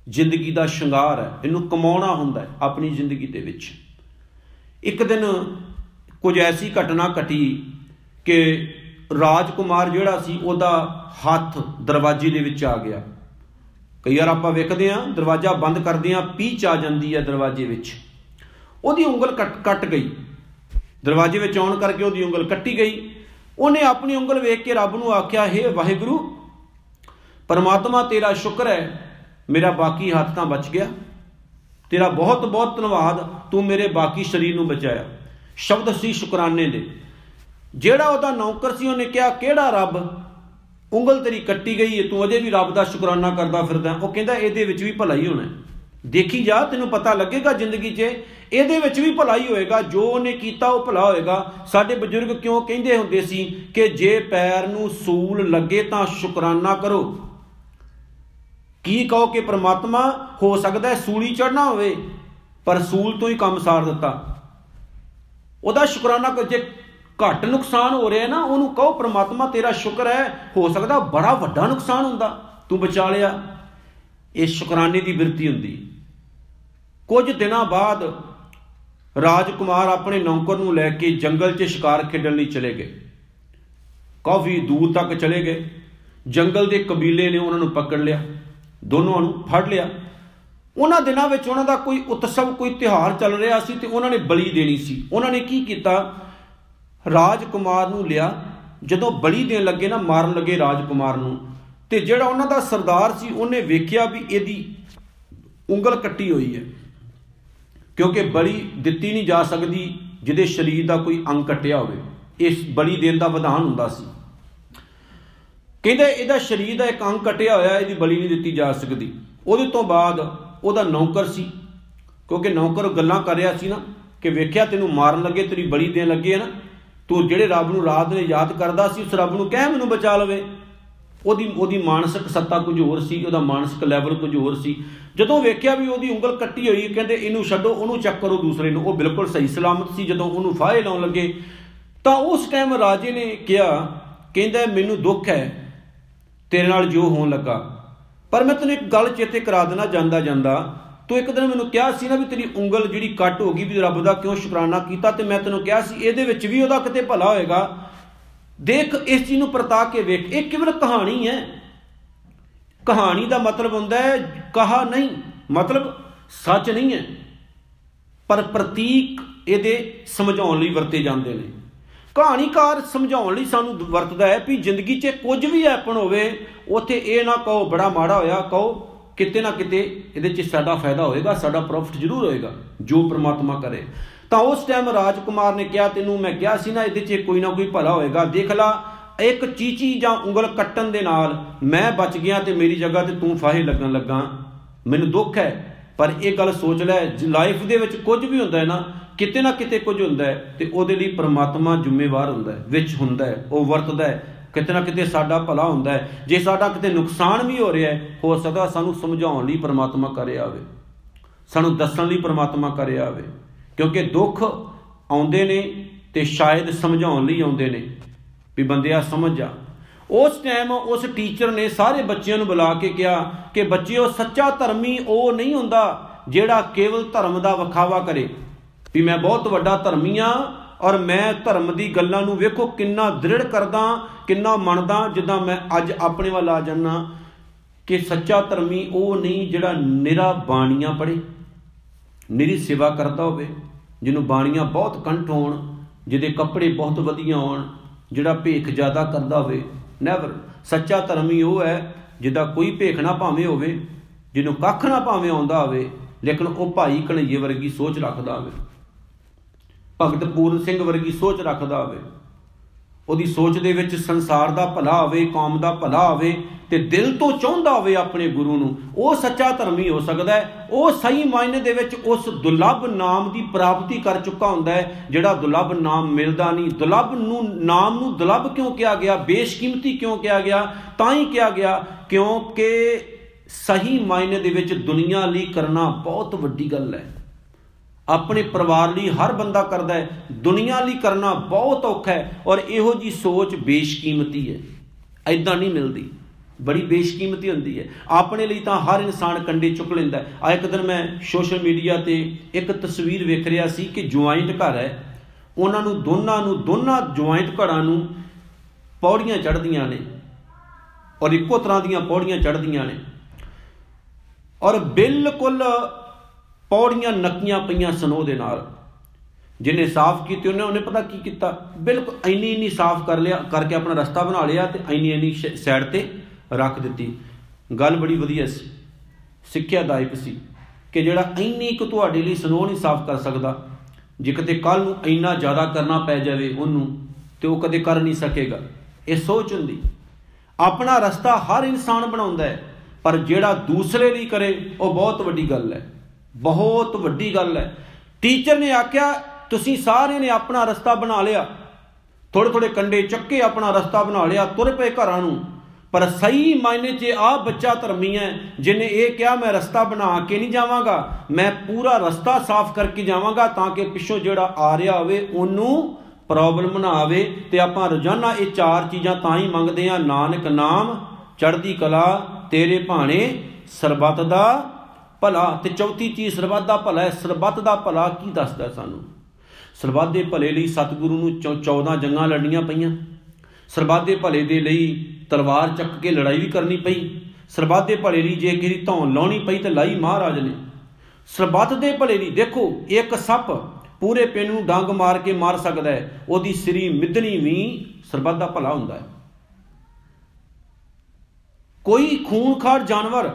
ਜ਼ਿੰਦਗੀ ਦਾ ਸ਼ਿੰਗਾਰ ਹੈ, ਇਹਨੂੰ ਕਮਾਉਣਾ ਹੁੰਦਾ ਹੈ ਆਪਣੀ ਜ਼ਿੰਦਗੀ ਦੇ ਵਿੱਚ। ਇੱਕ ਦਿਨ ਕੁਝ ਐਸੀ ਘਟਨਾ ਘਟੀ ਕਿ ਰਾਜਕੁਮਾਰ ਜਿਹੜਾ ਸੀ, ਉਹਦਾ ਹੱਥ ਦਰਵਾਜ਼ੇ ਦੇ ਵਿੱਚ ਆ ਗਿਆ। ਕਈ ਵਾਰ ਆਪਾਂ ਵੇਖਦੇ ਆਂ ਦਰਵਾਜ਼ਾ ਬੰਦ ਕਰਦੇ ਆਂ ਪੀਚ ਆ ਜਾਂਦੀ ਹੈ ਦਰਵਾਜ਼ੇ ਵਿੱਚ। ਉਹਦੀ ਉਂਗਲ ਕੱਟ ਕੱਟ ਗਈ। ਦਰਵਾਜ਼ੇ ਵਿੱਚ ਆਉਣ ਕਰਕੇ ਉਹਦੀ ਉਂਗਲ ਕੱਟੀ ਗਈ। ਉਹਨੇ ਆਪਣੀ ਉਂਗਲ ਵੇਖ ਕੇ ਰੱਬ ਨੂੰ ਆਖਿਆ हे ਵਾਹਿਗੁਰੂ, ਪਰਮਾਤਮਾ ਤੇਰਾ ਸ਼ੁਕਰ ਹੈ, ਮੇਰਾ ਬਾਕੀ ਹੱਥ ਤਾਂ ਬਚ ਗਿਆ। ਤੇਰਾ ਬਹੁਤ ਬਹੁਤ ਧੰਨਵਾਦ, ਤੂੰ ਮੇਰੇ ਬਾਕੀ ਸਰੀਰ ਨੂੰ ਬਚਾਇਆ। ਸ਼ਬਦ ਸੀ ਸ਼ੁਕਰਾਨੇ ਦੇ। ਜਿਹੜਾ ਉਹਦਾ ਨੌਕਰ ਸੀ, ਉਹਨੇ ਕਿਹਾ, ਕਿਹੜਾ ਰੱਬ? ਉਂਗਲ ਤੇਰੀ ਕੱਟੀ ਗਈ ਏ, ਤੂੰ ਅਜੇ ਵੀ ਰੱਬ ਦਾ ਸ਼ੁਕਰਾਨਾ ਕਰਦਾ ਫਿਰਦਾ ਉਹ ਕਹਿੰਦਾ, ਇਹਦੇ ਵਿੱਚ ਵੀ ਭਲਾ ਹੀ। ਹੋਣਾ ਦੇਖੀ ਜਾ, ਤੈਨੂੰ ਪਤਾ ਲੱਗੇਗਾ ਜ਼ਿੰਦਗੀ 'ਚ, ਇਹਦੇ ਵਿੱਚ ਵੀ ਭਲਾਈ ਹੋਏਗਾ। ਜੋ ਉਹਨੇ ਕੀਤਾ, ਉਹ ਭਲਾ ਹੋਏਗਾ। ਸਾਡੇ ਬਜ਼ੁਰਗ ਕਿਉਂ ਕਹਿੰਦੇ ਹੁੰਦੇ ਸੀ ਕਿ ਜੇ ਪੈਰ ਨੂੰ ਸੂਲ ਲੱਗੇ ਤਾਂ ਸ਼ੁਕਰਾਨਾ ਕਰੋ। ਕੀ ਕਹੋ ਕਿ ਪ੍ਰਮਾਤਮਾ, ਹੋ ਸਕਦਾ ਹੈ ਸੂਲੀ ਚੜਨਾ ਹੋਵੇ, ਪਰ ਸੂਲ ਤੋਂ ਹੀ ਕੰਮ ਸਾਰ ਦਿੱਤਾ। ਉਹਦਾ ਸ਼ੁਕਰਾਨਾ ਕਰ ਜੇ ਘੱਟ ਨੁਕਸਾਨ ਹੋ ਰਿਹਾ ਨਾ, ਉਹਨੂੰ ਕਹੋ, ਪ੍ਰਮਾਤਮਾ ਤੇਰਾ ਸ਼ੁਕਰ ਹੈ, ਹੋ ਸਕਦਾ ਬੜਾ ਵੱਡਾ ਨੁਕਸਾਨ ਹੁੰਦਾ। ਤੂੰ ਬਚਾ ਲਿਆ। ਇਹ ਸ਼ੁਕਰਾਨੇ ਦੀ ਬਿਰਤੀ ਹੁੰਦੀ ਕੁਝ ਦਿਨਾਂ ਬਾਅਦ ਰਾਜਕੁਮਾਰ ਆਪਣੇ ਨੌਕਰ ਨੂੰ ਲੈ ਕੇ ਜੰਗਲ 'ਚ ਸ਼ਿਕਾਰ ਖੇਡਣ ਲਈ ਚਲੇ ਗਏ। ਕਾਫੀ ਦੂਰ ਤੱਕ ਚਲੇ ਗਏ। ਜੰਗਲ ਦੇ ਕਬੀਲੇ ਨੇ ਉਹਨਾਂ ਨੂੰ ਪਕੜ ਲਿਆ। ਦੋਨੋਂ ਨੂੰ ਫੜ ਲਿਆ। ਉਹਨਾਂ ਦਿਨਾਂ ਵਿੱਚ ਉਹਨਾਂ ਦਾ ਕੋਈ ਉਤਸਵ, ਕੋਈ ਤਿਉਹਾਰ ਚੱਲ ਰਿਹਾ ਸੀ ਤੇ ਉਹਨਾਂ ਨੇ ਬਲੀ ਦੇਣੀ ਸੀ। ਉਹਨਾਂ ਨੇ ਕੀ ਕੀਤਾ? ਰਾਜਕੁਮਾਰ ਨੂੰ ਲਿਆ। ਜਦੋਂ ਬਲੀ ਦੇਣ ਲੱਗੇ ਨਾ, ਮਾਰਨ ਲੱਗੇ ਰਾਜਕੁਮਾਰ ਨੂੰ। ਤੇ ਜਿਹੜਾ ਉਹਨਾਂ ਦਾ ਸਰਦਾਰ ਸੀ, ਉਹਨੇ ਵੇਖਿਆ ਵੀ ਇਹਦੀ ਉਂਗਲ ਕੱਟੀ ਹੋਈ ਹੈ। ਕਿਉਂਕਿ ਬਲੀ ਦਿੱਤੀ ਨਹੀਂ ਜਾ ਸਕਦੀ ਜਿਹਦੇ ਸਰੀਰ ਦਾ ਕੋਈ ਅੰਗ ਕੱਟਿਆ ਹੋਵੇ। ਇਸ ਬਲੀ ਦੇਣ ਦਾ ਵਿਧਾਨ ਹੁੰਦਾ ਸੀ। ਕਹਿੰਦੇ ਇਹਦਾ ਸਰੀਰ ਦਾ ਇੱਕ ਅੰਗ ਕੱਟਿਆ ਹੋਇਆ, ਇਹਦੀ ਬਲੀ ਨਹੀਂ ਦਿੱਤੀ ਜਾ ਸਕਦੀ। ਉਹਦੇ ਤੋਂ ਬਾਅਦ ਉਹਦਾ ਨੌਕਰ ਸੀ। ਕਿਉਂਕਿ ਨੌਕਰ ਗੱਲਾਂ ਕਰ ਰਿਹਾ ਸੀ ਨਾ, ਕਿ ਵੇਖਿਆ ਤੈਨੂੰ ਮਾਰਨ ਲੱਗੇ, ਤੇਰੀ ਬਲੀ ਦੇਣ ਲੱਗੇ ਨਾ, ਤੂੰ ਜਿਹੜੇ ਰੱਬ ਨੂੰ ਰਾਤ ਨੇ ਯਾਦ ਕਰਦਾ ਸੀ, ਉਸ ਰੱਬ ਨੂੰ ਕਹਿ ਮੈਨੂੰ ਬਚਾ ਲਵੇ। ਉਹਦੀ ਉਹਦੀ ਮਾਨਸਿਕ ਸੱਤਾ ਕੁਝ ਹੋਰ ਸੀ, ਉਹਦਾ ਮਾਨਸਿਕ ਲੈਵਲ ਕੁਝ ਹੋਰ ਸੀ। ਜਦੋਂ ਵੇਖਿਆ ਵੀ ਉਹਦੀ ਉਂਗਲ ਕੱਟੀ ਹੋਈ, ਕਹਿੰਦੇ ਇਹਨੂੰ ਛੱਡੋ, ਉਹਨੂੰ ਚੱਕ ਕਰੋ ਦੂਸਰੇ ਨੂੰ। ਉਹ ਬਿਲਕੁਲ ਸਹੀ ਸਲਾਮਤ ਸੀ, ਜਦੋਂ ਉਹਨੂੰ ਫਾਹੇ ਲਾਉਣ ਲੱਗੇ। ਤਾਂ ਉਸ ਟਾਈਮ ਰਾਜੇ ਨੇ ਕਿਹਾ, ਕਹਿੰਦਾ, ਮੈਨੂੰ ਦੁੱਖ ਹੈ ਤੇਰੇ ਨਾਲ ਜੋ ਹੋਣ ਲੱਗਾ। ਪਰ ਮੈਂ ਤੈਨੂੰ ਇੱਕ ਗੱਲ ਚੇਤੇ ਕਰਾ ਦੇਣਾ ਜਾਂਦਾ ਜਾਂਦਾ। ਤੂੰ ਇੱਕ ਦਿਨ ਮੈਨੂੰ ਕਿਹਾ ਸੀ ਨਾ ਵੀ ਤੇਰੀ ਉਂਗਲ ਜਿਹੜੀ ਕੱਟ ਹੋ ਗਈ ਵੀ ਰੱਬ ਦਾ ਕਿਉਂ ਸ਼ੁਕਰਾਨਾ ਕੀਤਾ ਤੇ ਮੈਂ ਤੈਨੂੰ ਕਿਹਾ ਸੀ ਇਹਦੇ ਵਿੱਚ ਵੀ ਉਹਦਾ ਕਿਤੇ ਭਲਾ ਹੋਏਗਾ। ਦੇਖ, ਇਸ ਚੀਜ਼ ਨੂੰ ਪਰਤਾ ਕੇ ਵੇਖ। ਇਹ ਕਿਵਲ ਕਹਾਣੀ ਹੈ। ਕਹਾਣੀ ਦਾ ਮਤਲਬ ਹੁੰਦਾ ਹੈ, ਕਹਾ ਨਹੀਂ, ਮਤਲਬ ਸੱਚ ਨਹੀਂ ਹੈ। ਪਰ ਪ੍ਰਤੀਕ ਇਹਦੇ ਸਮਝਾਉਣ ਲਈ ਵਰਤੇ ਜਾਂਦੇ ਨੇ। ਕਹਾਣੀਕਾਰ ਸਮਝਾਉਣ ਲਈ ਸਾਨੂੰ ਵਰਤਦਾ ਹੈ ਵੀ ਜ਼ਿੰਦਗੀ 'ਚ ਕੁਝ ਵੀ ਐਪਨ ਹੋਵੇ, ਉੱਥੇ ਇਹ ਨਾ ਕਹੋ ਬੜਾ ਮਾੜਾ ਹੋਇਆ, ਕਹੋ ਕਿਤੇ ਨਾ ਕਿਤੇ ਇਹਦੇ 'ਚ ਸਾਡਾ ਫਾਇਦਾ ਹੋਏਗਾ, ਸਾਡਾ ਪ੍ਰੋਫਿਟ ਜ਼ਰੂਰ ਹੋਏਗਾ, ਜੋ ਪ੍ਰਮਾਤਮਾ ਕਰੇ। ਤਾਂ ਉਸ ਟਾਈਮ ਰਾਜਕੁਮਾਰ ਨੇ ਕਿਹਾ, ਤੈਨੂੰ ਮੈਂ ਕਿਹਾ ਸੀ ਨਾ, ਇਹਦੇ 'ਚ ਕੋਈ ਨਾ ਕੋਈ ਭਲਾ ਹੋਏਗਾ। ਦੇਖ ਲਾ, ਇੱਕ ਚੀਚੀ ਜਾਂ ਉਂਗਲ ਕੱਟਣ ਦੇ ਨਾਲ ਮੈਂ ਬਚ ਗਿਆ ਤੇ ਮੇਰੀ ਜਗ੍ਹਾ ਤੇ ਤੂੰ ਫਾਹੇ ਲੱਗਣ ਲੱਗਾ। ਮੈਨੂੰ ਦੁੱਖ ਹੈ, ਪਰ ਇਹ ਗੱਲ ਸੋਚ ਲੈ ਲਾਈਫ ਦੇ ਵਿੱਚ ਕੁਝ ਵੀ ਹੁੰਦਾ ਹੈ ਨਾ ਕਿਤੇ ਨਾ ਕਿਤੇ ਕੁਝ ਹੁੰਦਾ ਹੈ ਤੇ ਉਹਦੇ ਲਈ ਪ੍ਰਮਾਤਮਾ ਜ਼ਿੰਮੇਵਾਰ ਹੁੰਦਾ ਹੈ, ਵਿੱਚ ਹੁੰਦਾ ਹੈ, ਉਹ ਵਰਤਦਾ ਹੈ। ਕਿਤੇ ਨਾ ਕਿਤੇ ਸਾਡਾ ਭਲਾ ਹੁੰਦਾ ਹੈ। ਜੇ ਸਾਡਾ ਕਿਤੇ ਨੁਕਸਾਨ ਵੀ ਹੋ ਰਿਹਾ ਹੈ, ਹੋ ਸਕਦਾ ਸਾਨੂੰ ਸਮਝਾਉਣ ਲਈ ਪ੍ਰਮਾਤਮਾ ਕਰੇ ਆਵੇ। ਸਾਨੂੰ ਦੱਸਣ ਲਈ ਪ੍ਰਮਾਤਮਾ ਕਰੇ ਆਵੇ। ਕਿਉਂਕਿ ਦੁੱਖ ਆਉਂਦੇ ਨੇ ਤੇ ਸ਼ਾਇਦ ਸਮਝਾਉਣ ਲਈ ਆਉਂਦੇ ਨੇ। ਵੀ ਬੰਦਿਆ ਸਮਝ ਜਾ ਉਸ ਟਾਈਮ ਉਸ ਟੀਚਰ ਨੇ ਸਾਰੇ ਬੱਚਿਆਂ ਨੂੰ ਬੁਲਾ ਕੇ ਕਿਹਾ ਕਿ ਬੱਚਿਓ, ਸੱਚਾ ਧਰਮੀ ਉਹ ਨਹੀਂ ਹੁੰਦਾ ਜਿਹੜਾ ਕੇਵਲ ਧਰਮ ਦਾ ਵਿਖਾਵਾ ਕਰੇ। ਵੀ ਮੈਂ ਬਹੁਤ ਵੱਡਾ ਧਰਮੀ ਆ ਔਰ ਮੈਂ ਧਰਮ ਦੀ ਗੱਲਾਂ ਨੂੰ ਵੇਖੋ ਕਿੰਨਾ ਦ੍ਰਿੜ ਕਰਦਾ, ਕਿੰਨਾ ਮੰਨਦਾ, ਜਿੱਦਾਂ ਮੈਂ ਅੱਜ ਆਪਣੇ ਵੱਲ ਆ ਜਾਣਾ ਕਿ ਸੱਚਾ ਧਰਮੀ ਉਹ ਨਹੀਂ ਜਿਹੜਾ ਨਿਰਾ ਬਾਣੀਆਂ ਪੜੇ ਨਿਰੀ ਸੇਵਾ ਕਰਦਾ ਹੋਵੇ, ਜਿਹਨੂੰ ਬਾਣੀਆਂ ਬਹੁਤ ਕੰਠ ਹੋਣ, ਜਿਹਦੇ ਕੱਪੜੇ ਬਹੁਤ ਵਧੀਆ ਹੋਣ, ਜਿਹੜਾ ਭੇਖ ਜ਼ਿਆਦਾ ਕਰਦਾ ਹੋਵੇ ਨੈਵਰ ਸੱਚਾ ਧਰਮੀ ਉਹ ਹੈ ਜਿਹਦਾ ਕੋਈ ਭੇਖ ਨਾ ਭਾਵੇਂ ਹੋਵੇ, ਜਿਹਨੂੰ ਕੱਖ ਨਾ ਭਾਵੇਂ ਆਉਂਦਾ ਹੋਵੇ, ਲੇਕਿਨ ਉਹ ਭਾਈ ਕਣਈਏ ਵਰਗੀ ਸੋਚ ਰੱਖਦਾ ਹੋਵੇ। ਭਗਤ ਪੂਰਨ ਸਿੰਘ ਵਰਗੀ ਸੋਚ ਰੱਖਦਾ ਹੋਵੇ। ਉਹਦੀ ਸੋਚ ਦੇ ਵਿੱਚ ਸੰਸਾਰ ਦਾ ਭਲਾ ਹੋਵੇ, ਕੌਮ ਦਾ ਭਲਾ ਹੋਵੇ ਤੇ ਦਿਲ ਤੋਂ ਚਾਹੁੰਦਾ ਹੋਵੇ ਆਪਣੇ ਗੁਰੂ ਨੂੰ, ਉਹ ਸੱਚਾ ਧਰਮੀ ਹੋ ਸਕਦਾ ਹੈ। ਉਹ ਸਹੀ ਮਾਇਨੇ ਦੇ ਵਿੱਚ ਉਸ ਦੁਲੱਭ ਨਾਮ ਦੀ ਪ੍ਰਾਪਤੀ ਕਰ ਚੁੱਕਾ ਹੁੰਦਾ ਹੈ, ਜਿਹੜਾ ਦੁਲੱਭ ਨਾਮ ਮਿਲਦਾ ਨਹੀਂ। ਦੁਲੱਭ ਨੂੰ, ਨਾਮ ਨੂੰ ਦੁਲੱਭ ਕਿਉਂ ਕਿਹਾ ਗਿਆ? ਬੇਸ਼ਕੀਮਤੀ ਕਿਉਂ ਕਿਹਾ ਗਿਆ? ਤਾਂ ਹੀ ਕਿਹਾ ਗਿਆ, ਕਿਉਂਕਿ ਸਹੀ ਮਾਇਨੇ ਦੇ ਵਿੱਚ ਦੁਨੀਆ ਲਈ ਕਰਨਾ ਬਹੁਤ ਵੱਡੀ ਗੱਲ ਹੈ। ਆਪਣੇ ਪਰਿਵਾਰ ਲਈ ਹਰ ਬੰਦਾ ਕਰਦਾ ਹੈ, ਦੁਨੀਆ ਲਈ ਕਰਨਾ ਬਹੁਤ ਔਖਾ ਹੈ ਔਰ ਇਹੋ ਜੀ ਸੋਚ ਬੇਸ਼ਕੀਮਤੀ ਹੈ। ਐਦਾਂ ਨਹੀਂ ਮਿਲਦੀ। ਬੜੀ ਬੇਸ਼ਕੀਮਤੀ ਹੁੰਦੀ ਹੈ। ਆਪਣੇ ਲਈ ਤਾਂ ਹਰ ਇਨਸਾਨ ਕੰਡੇ ਚੁੱਕ ਲੈਂਦਾ ਆ ਇੱਕ ਦਿਨ ਮੈਂ ਸੋਸ਼ਲ ਮੀਡੀਆ ਤੇ ਇੱਕ ਤਸਵੀਰ ਵੇਖ ਰਿਹਾ ਸੀ ਕਿ ਜੁਆਇੰਟ ਘਰ ਹੈ। ਉਹਨਾਂ ਨੂੰ ਦੋਨਾਂ ਨੂੰ, ਦੋਨਾਂ ਜੁਆਇੰਟ ਘਰਾਂ ਨੂੰ ਪੌੜੀਆਂ ਚੜ੍ਹਦੀਆਂ ਨੇ ਔਰ ਇੱਕੋ ਤਰ੍ਹਾਂ ਦੀਆਂ ਪੌੜੀਆਂ ਚੜ੍ਹਦੀਆਂ ਨੇ। ਔਰ ਬਿਲਕੁਲ ਪੌੜੀਆਂ ਨੱਕੀਆਂ ਪਈਆਂ ਸਨੋ ਦੇ ਨਾਲ। ਜਿਹਨੇ ਸਾਫ਼ ਕੀਤੀ, ਉਹਨੇ ਉਹਨੇ ਪਤਾ ਕੀ ਕੀਤਾ? ਬਿਲਕੁਲ ਇੰਨੀ ਇੰਨੀ ਸਾਫ਼ ਕਰ ਲਿਆ, ਕਰਕੇ ਆਪਣਾ ਰਸਤਾ ਬਣਾ ਲਿਆ ਤੇ ਇੰਨੀ ਇੰਨੀ ਸਾਈਡ ਤੇ ਰੱਖ ਦਿੱਤੀ। ਗੱਲ ਬੜੀ ਵਧੀਆ ਸੀ। ਸਿੱਖਿਆਦਾਇਕ ਸੀ ਕਿ ਜਿਹੜਾ ਇੰਨੀ ਕੁ ਤੁਹਾਡੇ ਲਈ ਸਨੋ ਨਹੀਂ ਸਾਫ਼ ਕਰ ਸਕਦਾ, ਜੇ ਕਿਤੇ ਕੱਲ ਨੂੰ ਇੰਨਾ ਜ਼ਿਆਦਾ ਕਰਨਾ ਪੈ ਜਾਵੇ ਉਹਨੂੰ, ਤੇ ਉਹ ਕਦੇ ਕਰ ਨਹੀਂ ਸਕੇਗਾ। ਇਹ ਸੋਚ ਹੁੰਦੀ। ਆਪਣਾ ਰਸਤਾ ਹਰ ਇਨਸਾਨ ਬਣਾਉਂਦਾ ਹੈ, ਪਰ ਜਿਹੜਾ ਦੂਸਰੇ ਲਈ ਕਰੇ, ਉਹ ਬਹੁਤ ਵੱਡੀ ਗੱਲ ਹੈ। ਬਹੁਤ ਵੱਡੀ ਗੱਲ ਹੈ। ਟੀਚਰ ਨੇ ਆਖਿਆ, ਤੁਸੀਂ ਸਾਰਿਆਂ ਨੇ ਆਪਣਾ ਰਸਤਾ ਬਣਾ ਲਿਆ। ਥੋੜੇ ਥੋੜੇ ਕੰਡੇ ਚੱਕੇ ਆਪਣਾ ਰਸਤਾ ਬਣਾ ਲਿਆ, ਤੁਰ ਪਏ ਘਰਾਂ ਨੂੰ। ਪਰ ਸਹੀ ਮਾਇਨੇ 'ਚ ਆ ਬੱਚਾ ਧਰਮੀ ਹੈ ਜਿਨੇ ਇਹ ਕਿਹਾ, ਮੈਂ ਰਸਤਾ ਬਣਾ ਕੇ ਨਹੀਂ ਜਾਵਾਂਗਾ। ਮੈਂ ਪੂਰਾ ਰਸਤਾ ਸਾਫ਼ ਕਰਕੇ ਜਾਵਾਂਗਾ ਤਾਂ ਕਿ ਪਿੱਛੋਂ ਜਿਹੜਾ ਆ ਰਿਹਾ ਹੋਵੇ, ਉਹਨੂੰ ਪ੍ਰੋਬਲਮ ਨਾ ਆਵੇ। ਤੇ ਆਪਾਂ ਰੋਜ਼ਾਨਾ ਇਹ ਚਾਰ ਚੀਜ਼ਾਂ ਤਾਂ ਹੀ ਮੰਗਦੇ ਆ ਨਾਨਕ ਨਾਮ, ਚੜ੍ਹਦੀ ਕਲਾ, ਤੇਰੇ ਭਾਣੇ, ਸਰਬੱਤ ਦਾ ਭਲਾ ਤੇ ਚੌਥੀ ਚੀਜ਼ ਸਰਬੱਤ ਦਾ ਭਲਾ ਹੈ। ਸਰਬੱਤ ਦਾ ਭਲਾ ਕੀ ਦੱਸਦਾ ਸਾਨੂੰ? ਸਰਬੱਤ ਦੇ ਭਲੇ ਲਈ ਸਤਿਗੁਰੂ ਨੂੰ 14 ਜੰਗਾਂ ਲੜਨੀਆਂ ਪਈਆਂ। ਸਰਬੱਤ ਦੇ ਭਲੇ ਦੇ ਲਈ ਤਲਵਾਰ ਚੱਕ ਕੇ ਲੜਾਈ ਵੀ ਕਰਨੀ ਪਈ। ਸਰਬੱਤ ਦੇ ਭਲੇ ਲਈ ਜੇ ਕਿਰੀ ਧੌਣ ਲਾਉਣੀ ਪਈ ਤੇ ਲਾਈ ਮਹਾਰਾਜ ਨੇ। ਸਰਬੱਤ ਦੇ ਭਲੇ ਲਈ ਦੇਖੋ, ਇੱਕ ਸੱਪ ਪੂਰੇ ਪਿੰਡ ਨੂੰ ਡੰਗ ਮਾਰ ਕੇ ਮਾਰ ਸਕਦਾ ਹੈ। ਉਹਦੀ ਸਰੀ ਮਿੱਧਣੀ ਵੀ ਸਰਬੱਤ ਦਾ ਭਲਾ ਹੁੰਦਾ ਹੈ। ਕੋਈ ਖੂਨਖਾਰ ਜਾਨਵਰ